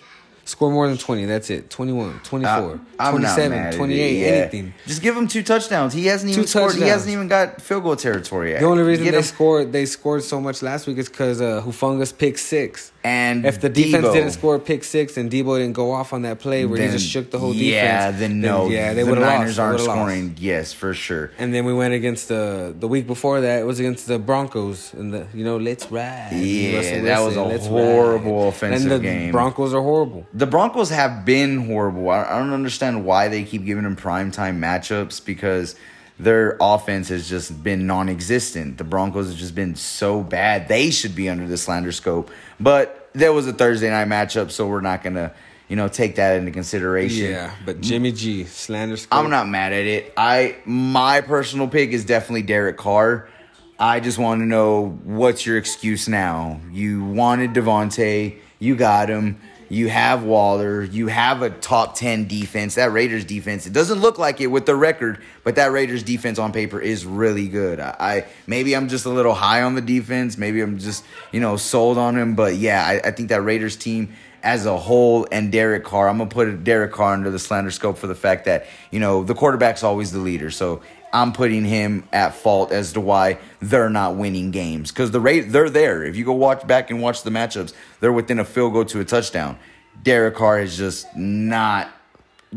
Score more than 20, that's it. 21, 24, Uh, I'm not 27, mad 28, yeah. anything. Just give him two touchdowns. He hasn't even Two scored. He hasn't even got field goal territory yet. The only reason Get they him- scored they scored so much last week is because uh, Hufanga's picked six. and If the defense Deebo, didn't score pick six and Deebo didn't go off on that play where he just shook the whole defense, Yeah, then no. yeah, they the would have Niners lost. Aren't would've lost. scoring. Yes, for sure. And then we went against the the week before that. It was against the Broncos, and the you know let's ride. Yeah, Russell that was a horrible ride. offensive and the game. Broncos are horrible. The Broncos have been horrible. I don't understand why they keep giving them primetime matchups because their offense has just been non existent. The Broncos have just been so bad. They should be under the slander scope. But there was a Thursday night matchup, so we're not going to, you know, take that into consideration. Yeah, but Jimmy G slander. Scope. I'm not mad at it. I my personal pick is definitely Derek Carr. I just want to know what's your excuse now. You wanted Davante, you got him. You have Waller. You have a top 10 defense. That Raiders defense, it doesn't look like it with the record, but that Raiders defense on paper is really good. I, I maybe I'm just a little high on the defense. Maybe I'm just, you know, sold on him, but yeah, I, I think that Raiders team as a whole and Derek Carr. I'm gonna put Derek Carr under the slander scope for the fact that you know the quarterback's always the leader. So I'm putting him at fault as to why they're not winning games because the rate they're there. If you go watch back and watch the matchups, they're within a field goal to a touchdown. Derek Carr is just not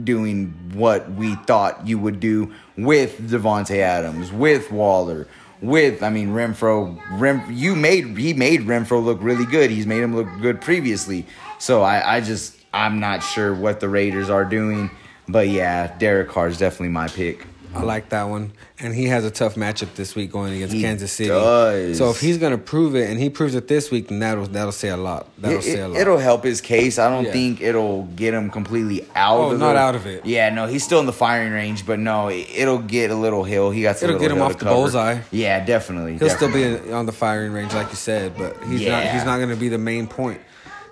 doing what we thought you would do with Davante Adams, with Waller, with I mean Renfrow. Rem, you made he made Renfrow look really good. He's made him look good previously. So I, I just I'm not sure what the Raiders are doing. But yeah, Derek Carr is definitely my pick. I like that one. And he has a tough matchup this week going against He Kansas City. does. So if he's gonna prove it and he proves it this week, then that'll that'll say a lot. That'll It, say a lot. It'll help his case. I don't Yeah. think it'll get him completely out. Oh, of not the- out of it. Yeah, no, he's still in the firing range, but no, it, it'll get a little hill. He got. It'll get him off the bullseye. Yeah, definitely. He'll still be on the firing range, like you said, but he's not. Yeah. He's not going to be the main point.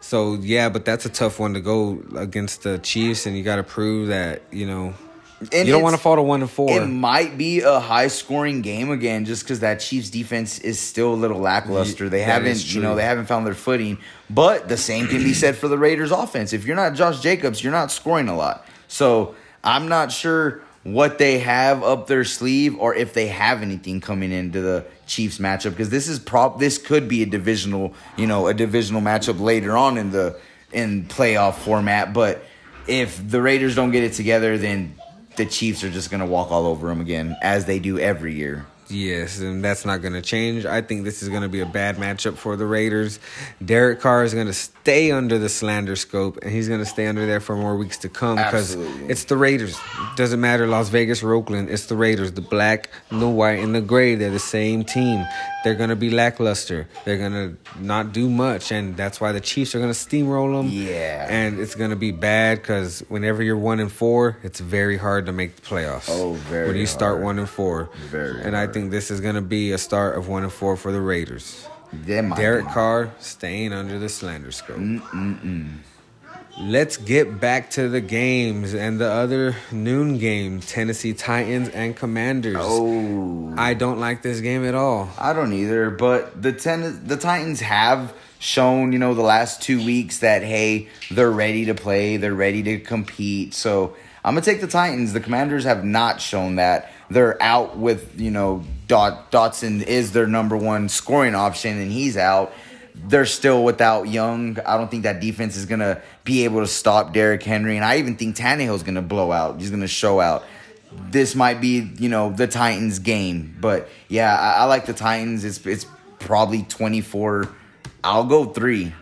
So yeah, but that's a tough one to go against the Chiefs, and you got to prove that you know And you don't want to fall to one and four. It might be a high scoring game again, just because that Chiefs defense is still a little lackluster. They that haven't, you know, they haven't found their footing. But the same can be said for the Raiders offense. If you're not Josh Jacobs, you're not scoring a lot. So I'm not sure what they have up their sleeve or if they have anything coming into the Chiefs matchup because this is prop this could be a divisional, you know, a divisional matchup later on in the in playoff format, but if the Raiders don't get it together then the Chiefs are just going to walk all over them again as they do every year. Yes, and that's not going to change. I think this is going to be a bad matchup for the Raiders. Derek Carr is going to stay under the slander scope, and he's going to stay under there for more weeks to come because it's the Raiders. It Doesn't matter Las Vegas or Oakland. It's the Raiders. The black, the white, and the gray. They're the same team. They're going to be lackluster. They're going to not do much, and that's why the Chiefs are going to steamroll them. Yeah. and it's going to be bad because whenever you're one and four, it's very hard to make the playoffs. Oh, very when you start hard. one and four. Very and I hard. Think this is going to be a start of one and four for the Raiders. Derek. Carr staying under the slander scope. Mm, mm, mm. Let's get back to the games and the other noon game Tennessee Titans and Commanders. Oh. I don't like this game at all. I don't either, but the ten, the Titans have shown, you know, the last two weeks that hey, they're ready to play, they're ready to compete. So I'm gonna take the Titans. The Commanders have not shown that. They're out with, you know, Dot Dotson is their number one scoring option, and he's out. They're still without Young. I don't think that defense is gonna be able to stop Derrick Henry, and I even think Tannehill's gonna blow out. He's gonna show out this might be you know the Titans game. But yeah, I, I like the Titans. It's it's probably twenty four. I'll go three.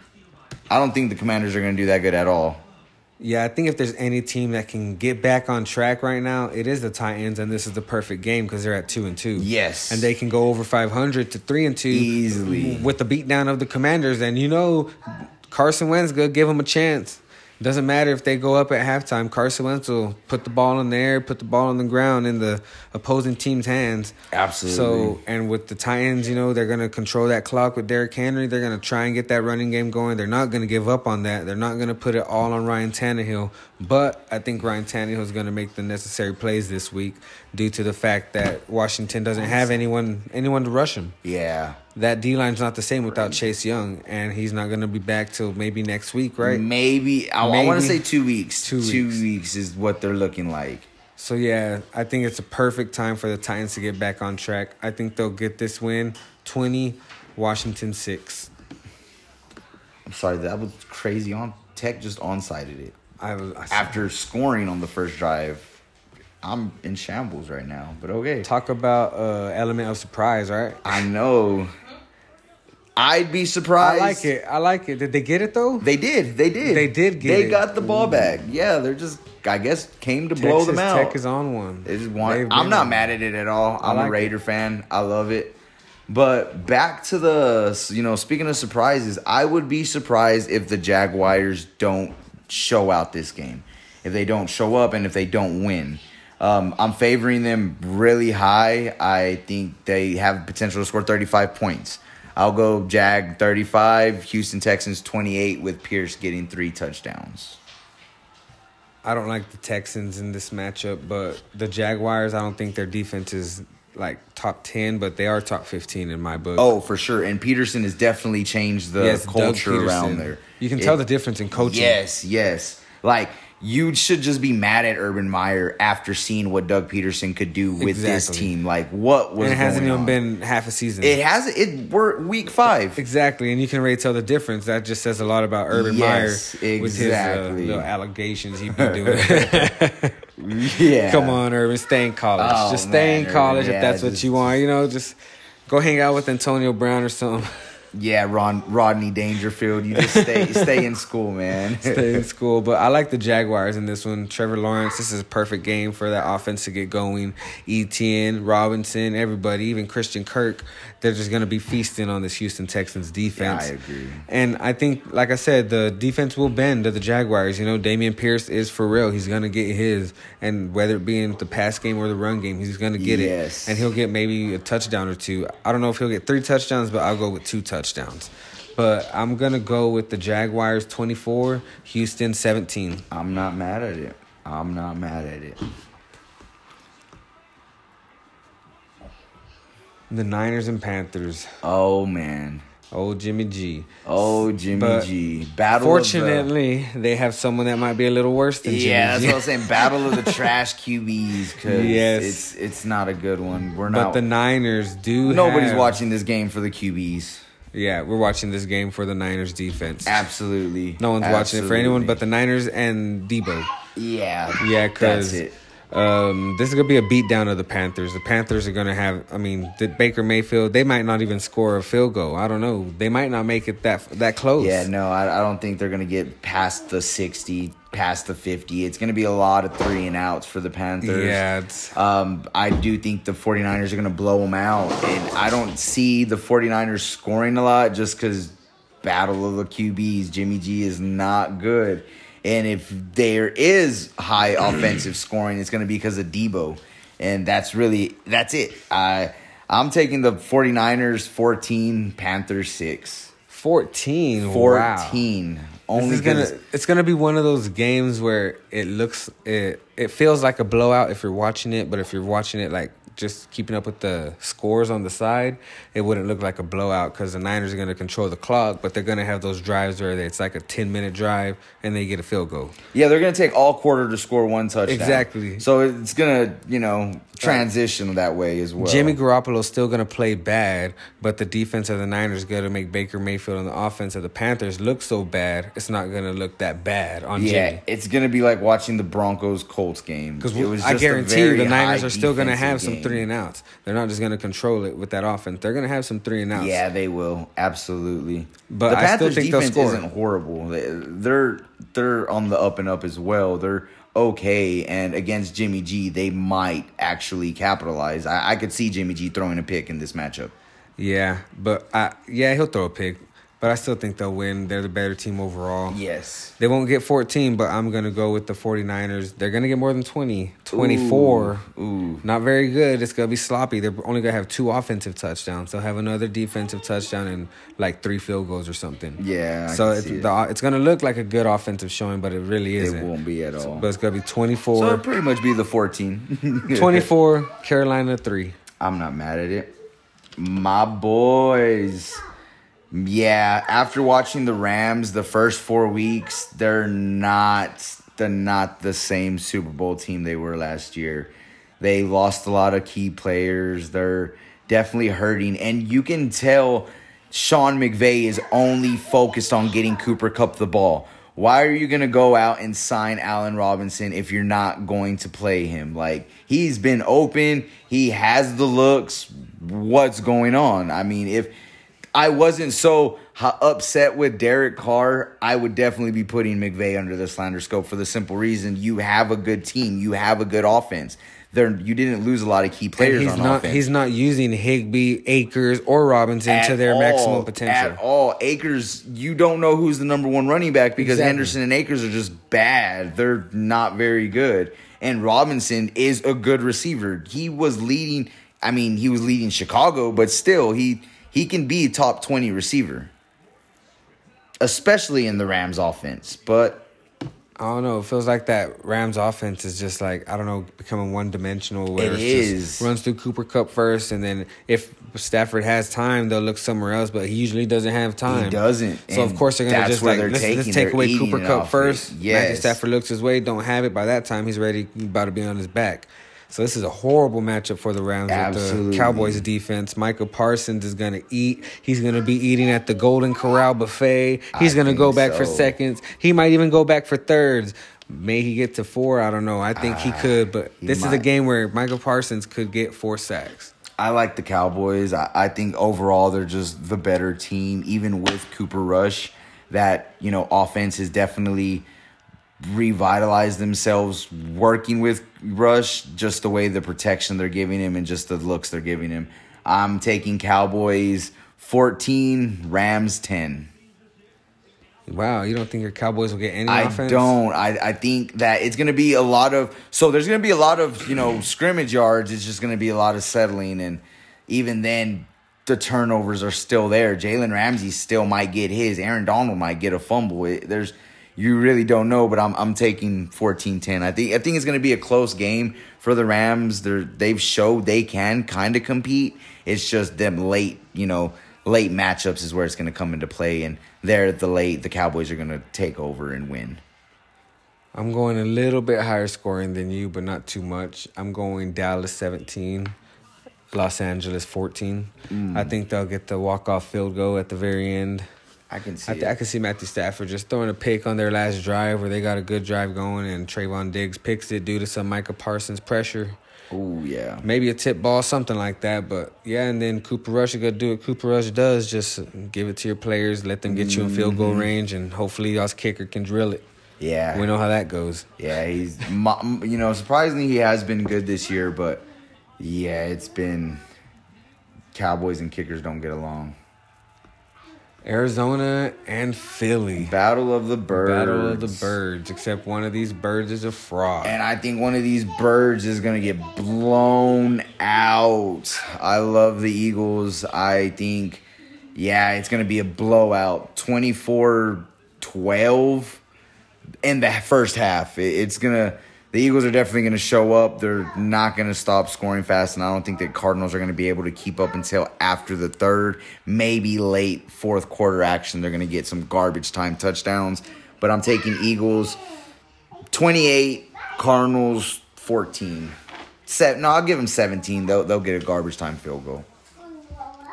I don't think the Commanders are to do that good at all. Yeah, I think if there's any team that can get back on track right now, it is the Titans, and this is the perfect game because they're at two and two. Yes. and they can go over 500 to three and two Easily. with the beatdown of the Commanders. And you know, Carson Wentz gonna give them a chance. Doesn't matter if they go up at halftime. Carson Wentz will put the ball in the air, put the ball on the ground in the opposing team's hands. Absolutely. So, and with the Titans, you know, they're going to control that clock with Derrick Henry. They're going to try and get that running game going. They're not going to give up on that. They're not going to put it all on Ryan Tannehill. But I think Ryan Tannehill is going to make the necessary plays this week due to the fact that Washington doesn't have anyone anyone to rush him. Yeah. That D line's not the same without Chase Young, and he's not going to be back till maybe next week, right? Maybe I, I want to say two weeks. Two two weeks. weeks is what they're looking like. So yeah, I think it's a perfect time for the Titans to get back on track. I think they'll get this win, twenty, Washington six. I'm sorry, that was crazy. On Tech just onsided it I, was- I after scoring on the first drive. I'm in shambles right now, but okay. talk about uh element of surprise, right? I know. I'd be surprised. I like it. I like it. Did they get it though? They did. They did. They did get They it. got the ball back. Yeah, they're just. I guess came to blow Texas them out. Tech is on one. They just want. I'm not on. mad at it at all. I'm like a it. Raider fan. I love it. But back to the, you know, speaking of surprises, I would be surprised if the Jaguars don't show out this game. If they don't show up and if they don't win. Um, I'm favoring them really high. I think they have potential to score 35 points. I'll go Jag 35, Houston Texans 28 with Pierce getting three touchdowns. I don't like the Texans in this matchup, but the Jaguars, I don't think their defense is like top ten, but they are top fifteen in my book. Oh, for sure. And Pederson has definitely changed the Yes, culture around there. You can It- tell the difference in coaching. Yes, yes. Like you should just be mad at Urban Meyer after seeing what Doug Pederson could do with this team. Like what was and it hasn't even on? been half a season. It has it. We're week five. Exactly, and you can already tell the difference. That just says a lot about Urban Yes, Meyer with his uh, little allegations he'd be doing. Yeah. Come on, Urban, stay in college. Oh, just stay man, in college Urban, if yeah, that's what just- you want. You know, just go hang out with Antonio Brown or something. Yeah, Ron Rodney Dangerfield. You just stay stay in school, man. stay in school. But I like the Jaguars in this one. Trevor Lawrence, this is a perfect game for that offense to get going. Etienne, Robinson, everybody, even Christian Kirk, they're just going to be feasting on this Houston Texans defense. Yeah, I agree. And I think, like I said, the defense will bend to the Jaguars. You know, Dameon Pierce is for real. He's going to get his. And whether it be in the pass game or the run game, he's going to get Yes. it. And he'll get maybe a touchdown or two. I don't know if he'll get three touchdowns, but I'll go with two touchdowns. But I'm going to go with the Jaguars 24, Houston 17. I'm not mad at it. I'm not mad at it. The Niners and Panthers. Oh man. Oh Jimmy G. Oh Jimmy But G. Battle. Fortunately, they have someone that might be a little worse than the, Jimmy yeah, that's what I'm saying. Battle of the trash QBs. Cause Yes. it's it's not a good one. We're not. But the Niners do. nobody's have- watching this game for the QBs. Yeah, we're watching this game for the Niners defense. Absolutely. No one's watching it for anyone but the Niners and Deebo. Yeah. Yeah, because um, this is gonna be a beatdown of the Panthers. The Panthers are gonna have. I mean, the Baker Mayfield. They might not even score a field goal. I don't know. They might not make it that that close. Yeah, no, I, I don't think they're gonna get past the sixty, past the fifty. It's gonna be a lot of three and outs for the Panthers. Yeah, it's, Um, I do think the 49ers are going to blow them out. And I don't see the 49ers scoring a lot just because battle of the QBs, Jimmy G is not good. And if there is high offensive scoring, it's going to be because of Deebo. And that's really, that's it. I, I'm taking the 49ers 14, Panthers 6. fourteen. Wow. 14. Only gonna, it's gonna be one of those games where it looks it it feels like a blowout if you're watching it, but if you're watching it like just keeping up with the scores on the side, it wouldn't look like a blowout because the Niners are gonna control the clock, but they're gonna have those drives where it's like a ten minute drive and they get a field goal. Yeah, they're going to take all quarter to score one touchdown. Exactly. So it's going to, you know, transition that way as well. Jimmy Garoppolo's still gonna play bad, but the defense of the Niners gonna make Baker Mayfield and the offense of the Panthers look so bad. It's not gonna look that bad on Yeah, Jimmy. it's going to be like watching the Broncos Colts game. Because It was I guarantee you, the Niners are still going to have some game. Three and outs. They're not just going to control it with that offense. They're going to have some three and outs. Yeah, they will absolutely. But the I still think they'll score. isn't horrible. They- They're they're on the up and up as well. They're okay, and against Jimmy G, they might actually capitalize. I, I could see Jimmy G throwing a pick in this matchup. Yeah, but I, yeah, he'll throw a pick. But I still think they'll win. They're the better team overall. Yes. They won't get 14, but I'm going to go with the 49ers. They're going to get more than 20. 24. Ooh, ooh. Not very good. It's going to be sloppy. They're only going to have two offensive touchdowns. They'll have another defensive touchdown and like three field goals or something. Yeah, I so it's, it. the, it's going to look like a good offensive showing, but it really isn't. It won't be at all. But it's going to be So 24. it'll pretty much be the 14. 24, Carolina 3. I'm not mad at it. My boys. Yeah, after watching the Rams the first four weeks, they're not they're not the same Super Bowl team they were last year. They lost a lot of key players. They're definitely hurting. And you can tell Sean McVay is only focused on getting Cooper Kupp the ball. Why are you going to go out and sign Allen Robinson if you're not going to play him? Like, he's been open, he has the looks. What's going on? I mean, if I wasn't so upset with Derek Carr, I would definitely be putting McVay under the slander scope for the simple reason you have a good team, you have a good offense. There, you didn't lose a lot of key And players he's on not offense. he's not using Higbee, Akers, or Robinson to their all, maximum potential. At all. Akers, you don't know who's the number one running back because Exactly. Henderson and Akers are just bad. They're not very good. And Robinson is a good receiver. He was leading, I mean, he was leading Chicago, but still, he he can be a top 20 receiver. Especially in the Rams offense. But I don't know. It feels like that Rams offense is just like I don't know, becoming one dimensional. Where It it's is. just runs through Cooper Kupp first, and then if Stafford has time, they'll look somewhere else. But he usually doesn't have time. He doesn't, So of course they're gonna just like let's, let's take away Cooper Kupp first. Yes. Stafford looks his way, don't have it. By that time, he's ready, about to be on his back. So this is a horrible matchup for the Rams with the Cowboys defense. Micah Parsons is going to eat. He's going to be eating at the Golden Corral buffet. He's going to go back for seconds. He might even go back for thirds. May he get to four? I don't know. I think he could, but Ah, he this is a game where Micah Parsons could get four sacks. I like the Cowboys. I, I think overall they're just the better team, even with Cooper Rush. That you know, offense has definitely revitalized themselves working with Rush. Just the way the protection they're giving him and just the looks they're giving him. I'm taking Cowboys 14, Rams 10. Wow, you don't think your Cowboys will get any I offense? don't. I, I think that it's going to be a lot of. So there's going to be a lot of, you know, scrimmage yards. It's just going to be a lot of settling. And even then, the turnovers are still there. Jalen Ramsey still might get his. Aaron Donald might get a fumble. It, there's. You really don't know, but I'm I'm taking 14-10. I think I think it's going to be a close game for the Rams. They're they've showed they can kind of compete. It's just them late, you know, late matchups is where it's going to come into play, and there at the late, the Cowboys are going to take over and win. I'm going a little bit higher scoring than you, but not too much. I'm going Dallas 17, Los Angeles 14. Mm. I think they'll get the walk-off field goal at the very end. I can see I, th- I can see Matthew Stafford just throwing a pick on their last drive where they got a good drive going, and Trevon Diggs picks it due to some Micah Parsons pressure. Oh yeah. Maybe a tip ball, something like that. But yeah, and then Cooper Rush is gonna do what Cooper Rush does. Just give it to your players, let them get you in field goal mm-hmm. range, and hopefully y'all's kicker can drill it. Yeah. We know how that goes. Yeah, he's you know surprisingly he has been good this year, but yeah, it's been Cowboys and kickers don't get along. Arizona and Philly. Battle of the birds. Battle of the birds. Except one of these birds is a fraud. And I think one of these birds is going to get blown out. I love the Eagles. I think, yeah, it's going to be a blowout 24 12 in the first half. It's going to, the Eagles are definitely going to show up. They're not going to stop scoring fast. And I don't think that Cardinals are going to be able to keep up until after the third, maybe late fourth quarter action. They're going to get some garbage time touchdowns. But I'm taking Eagles. 28, Cardinals 14. Se- no, I'll give them 17. They'll, they'll get a garbage time field goal.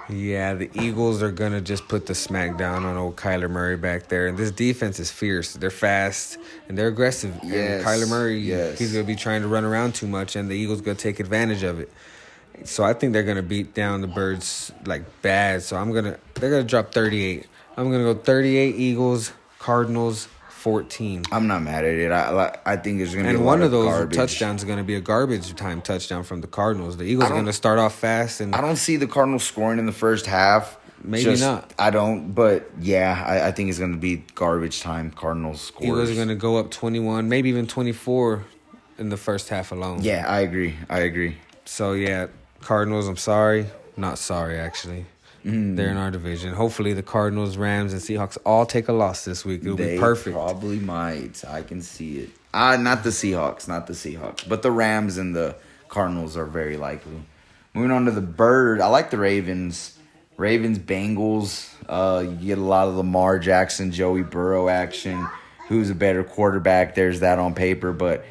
Yeah, the Eagles are gonna just put the smack down on old Kyler Murray back there. And this defense is fierce. They're fast and they're aggressive. Yes, And Kyler Murray, yes. he's gonna be trying to run around too much, and the Eagles gonna take advantage of it. So I think they're gonna beat down the birds like bad. So I'm gonna they're gonna drop 38. I'm gonna go 38 Eagles, Cardinals 14. I'm not mad at it. I I- think it's going to be And a one of those garbage. touchdowns is going to be a garbage time touchdown from the Cardinals. The Eagles are going to start off fast and I don't see the Cardinals scoring in the first half. Maybe not. I don't, but yeah, I, I think it's going to be garbage time. Cardinals scores. Eagles are going to go up 21, maybe even 24 in the first half alone. Yeah, I agree. I agree. So, yeah, Cardinals, I'm sorry. Not sorry, actually. Mm. They're in our division. Hopefully, the Cardinals, Rams, and Seahawks all take a loss this week. It'll they be perfect. probably might. I can see it. Uh, not the Seahawks, not the Seahawks, but the Rams and the Cardinals are very likely. Moving on to the bird, I like the Ravens. Ravens, Bengals. Uh, you get a lot of Lamar Jackson, Joey Burrow action. Who's a better quarterback? There's that on paper, but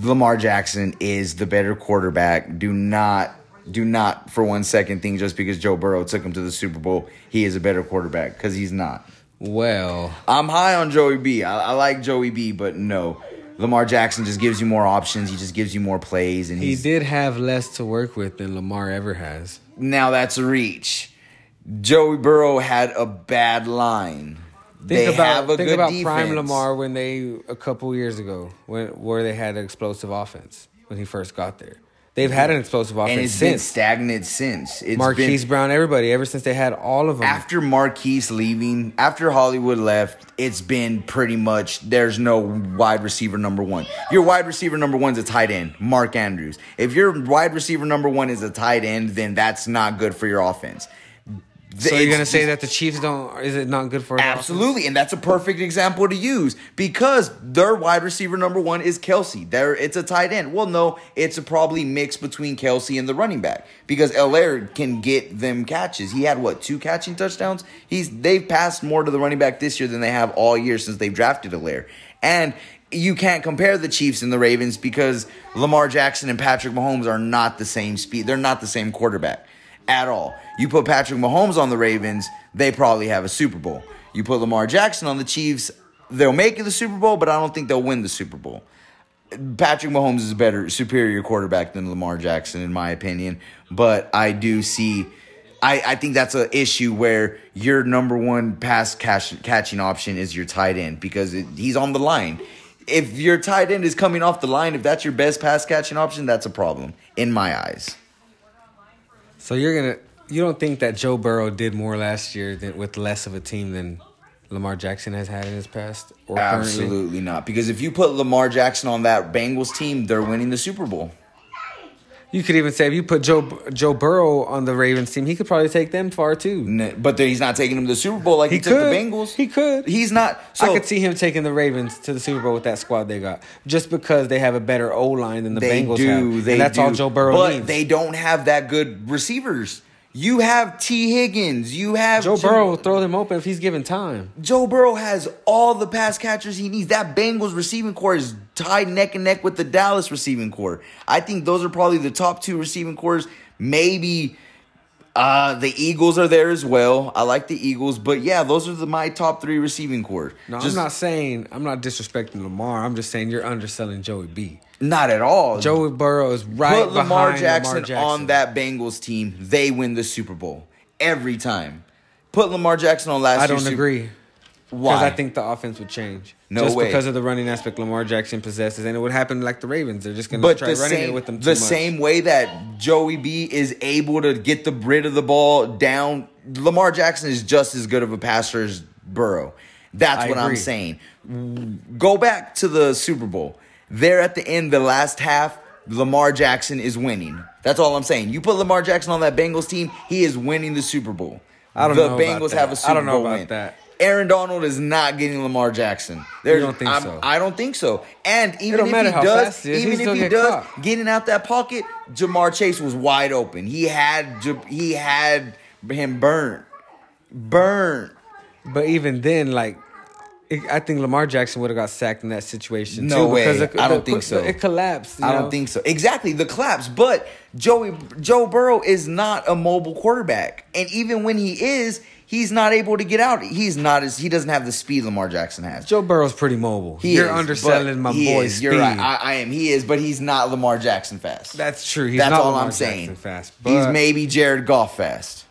Lamar Jackson is the better quarterback. Do not, do not for one second think just because Joe Burrow took him to the Super Bowl, he is a better quarterback because he's not. Well, I'm high on Joey B. I, I like Joey B, but no. Lamar Jackson just gives you more options. He just gives you more plays, and he did have less to work with than Lamar ever has. now that's a reach. Joey Burrow had a bad line. Think they about have a think good about defense. Prime Lamar when they a couple years ago when where they had an explosive offense when he first got there. They've had an explosive offense and it's been since stagnant since. It's Marquise been Brown, everybody ever since they had all of them. after Marquise leaving, after Hollywood left. It's been pretty much there's no wide receiver number one. Your wide receiver number one's a tight end, Mark Andrews. If your wide receiver number one is a tight end, then that's not good for your offense. So you're gonna say that the Chiefs don't? Is it not good for? Absolutely, and that's a perfect example to use because their wide receiver number one is Kelce. There, it's a tight end. Well, no, it's a probably mix between Kelce and the running back because Helaire can get them catches. He had what two catching touchdowns? He's they've passed more to the running back this year than they have all year since they've drafted Helaire, and you can't compare the Chiefs and the Ravens because Lamar Jackson and Patrick Mahomes are not the same speed. They're not the same quarterback at all. You put Patrick Mahomes on the Ravens, they probably have a Super Bowl. You put Lamar Jackson on the Chiefs, they'll make it the Super Bowl, but I don't think they'll win the Super Bowl. Patrick Mahomes is a better, superior quarterback than Lamar Jackson, in my opinion. But I do see, I, I think that's an issue where your number one pass catch, catching option is your tight end because it, he's on the line. If your tight end is coming off the line, if that's your best pass catching option, that's a problem in my eyes. So you're gonna you don't think that Joe Burrow did more last year than with less of a team than Lamar Jackson has had in his past or currently? Absolutely not. Because if you put Lamar Jackson on that Bengals team, they're winning the Super Bowl. You could even say if you put Joe Joe Burrow on the Ravens team, he could probably take them far too. But then he's not taking them to the Super Bowl like he, He took could. the Bengals. He could. He's not. So I could see him taking the Ravens to the Super Bowl with that squad they got, just because they have a better O line than the Bengals do. have, They and that's do. all Joe Burrow but needs. they don't have that good receivers. You have Tee Higgins. You have Joe Burrow will throw them open if he's given time. Joe Burrow has all the pass catchers he needs. That Bengals receiving core is tied neck and neck with the Dallas receiving core. I think those are probably the top two receiving cores. Maybe uh, the Eagles are there as well. I like the Eagles, but yeah, those are the, my top three receiving core. No, Just I'm not saying I'm not disrespecting Lamar. I'm just saying you're underselling Joey B. not at all. Joey Burrow is right Put Lamar behind Jackson, Lamar Jackson on that Bengals team, they win the Super Bowl every time. Put Lamar Jackson on last I don't Super- agree Why? Because I think the offense would change. No just way. because of the running aspect Lamar Jackson possesses, and it would happen like the Ravens. They're just going to try running same, it with them. Too the much. same way that Joey B is able to get the rid of the ball down, Lamar Jackson is just as good of a passer as Burrow. That's I what I'm saying. Go back to the Super Bowl. There at the end, the last half, Lamar Jackson is winning. That's all I'm saying. You put Lamar Jackson on that Bengals team, he is winning the Super Bowl. I don't the know Bengals have a I Super don't know Bowl about win. that. Aaron Donald is not getting Lamar Jackson. There's, don't think I'm- so? I don't think so. And even if he does, is, even if he get does, caught. getting out that pocket, Ja'Marr Chase was wide open. He had he had him burnt, burnt. But even then, like, I think Lamar Jackson would have got sacked in that situation. No too, way. because it- I don't the- think so. It collapsed. you I know? don't think so. Exactly the collapse, but Joey Joe Burrow is not a mobile quarterback, and even when he is, he's not able to get out. He's not as he doesn't have the speed Lamar Jackson has. Joe Burrow's pretty mobile. He You're is, underselling my boy's. You're right. I, I am. He is, but he's not Lamar Jackson fast. That's true. He's That's not all Lamar I'm saying. Jackson fast. he's maybe Jared Goff fast.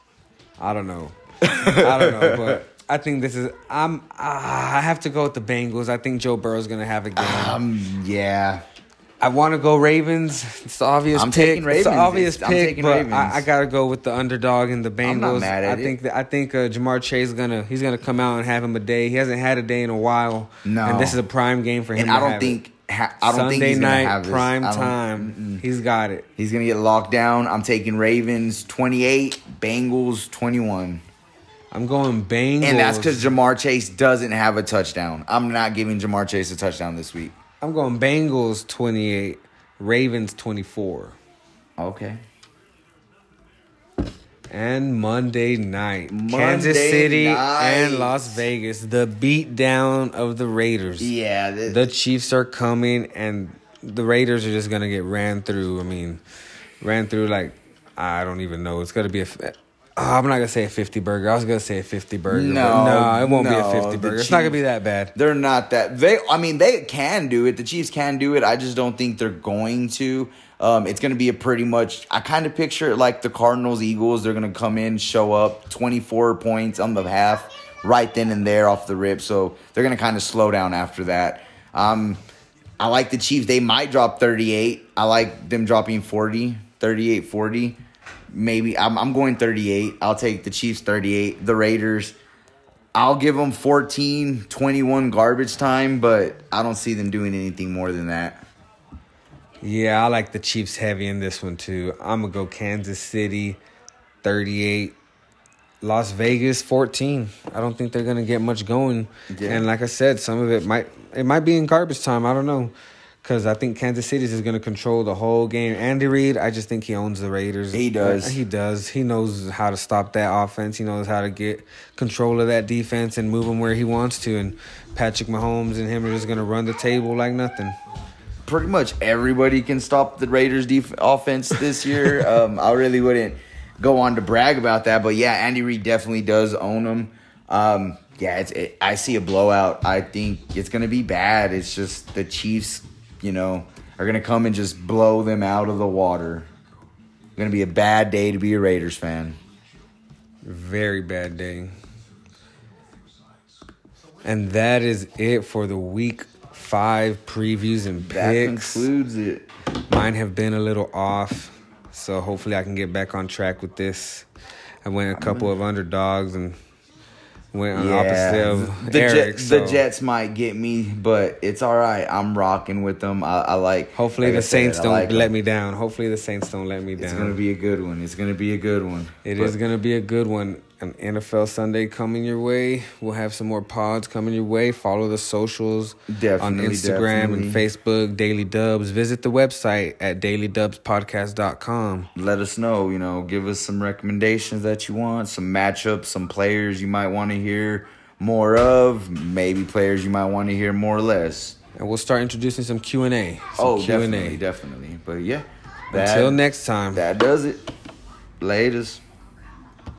I don't know. I don't know, but I think this is. I'm. Uh, I have to go with the Bengals. I think Joe Burrow's gonna have a game. Um, yeah. I want to go Ravens. It's the obvious I'm pick. taking It's the obvious It's- I'm pick, but Ravens. I, I gotta go with the underdog and the Bengals. I'm not mad at I think that I think uh, Ja'Marr Chase is gonna he's gonna come out and have him a day. He hasn't had a day in a while. No. and this is a prime game for him. And I don't think. it. Ha- I don't Sunday think he's gonna night have prime don't- time. He's got it. He's gonna get locked down. I'm taking Ravens 28, Bengals 21. I'm going Bengals, And that's because Ja'Marr Chase doesn't have a touchdown. I'm not giving Ja'Marr Chase a touchdown this week. I'm going Bengals 28, Ravens 24. Okay. And Monday night, Monday Kansas City night. and Las Vegas, the beatdown of the Raiders. Yeah. The, The Chiefs are coming, and the Raiders are just gonna get ran through. I mean, ran through like I don't even know. It's gonna be a. Oh, I'm not gonna say a 50 burger. I was gonna say a 50 burger. No, no, it won't be a 50 the burger. It's not gonna be that bad. they're not that. They. I mean, they can do it. The Chiefs can do it. I just don't think they're going to. Um, it's going to be a pretty much. I kind of picture it like the Cardinals, Eagles. They're going to come in, show up, 24 points on the half, right then and there off the rip. So they're going to kind of slow down after that. Um, I like the Chiefs. They might drop 38. I like them dropping 40, 38, 40. Maybe I'm, I'm going 38. I'll take the Chiefs 38. The Raiders, I'll give them 14, 21 garbage time, but I don't see them doing anything more than that. Yeah, I like the Chiefs heavy in this one too. I'm gonna go Kansas City, 38, Las Vegas 14. I don't think they're gonna get much going. Yeah. And like I said, some of it might it might be in garbage time. I don't know. Cause I think Kansas City is gonna control the whole game. Andy Reid, I just think he owns the Raiders. He does. He does. He knows how to stop that offense. He knows how to get control of that defense and move them where he wants to. And Patrick Mahomes and him are just gonna run the table like nothing. pretty much everybody can stop the Raiders' def- offense this year. um, I really wouldn't go on to brag about that, but yeah, Andy Reid definitely does own them. Um, yeah, it's it, I see a blowout. I think it's gonna be bad. It's just the Chiefs, you know, are gonna come and just blow them out of the water. Gonna be a bad day to be a Raiders fan. Very bad day. And that is it for the week five previews and picks. That concludes it. Mine have been a little off, so hopefully I can get back on track with this. I went a couple of underdogs and went on the opposite of the, Eric. Jet- so the Jets might get me, but it's all right. I'm rocking with them. I, I like. Hopefully like the said, Saints I don't like let them. me down. Hopefully the Saints don't let me down. It's gonna be a good one. It's gonna be a good one. It But is going to be a good one. An NFL Sunday coming your way. We'll have some more pods coming your way. Follow the socials on Definitely, Instagram and. Facebook, Daily Dubs. Visit the website at dailydubspodcast.com. Let us know. You know, give us some recommendations that you want, some matchups, some players you might want to hear more of, maybe players you might want to hear more or less. And we'll start introducing some Q&A. Some oh, Q&A. definitely, definitely. But yeah, that, Until next time. that does it. Latest.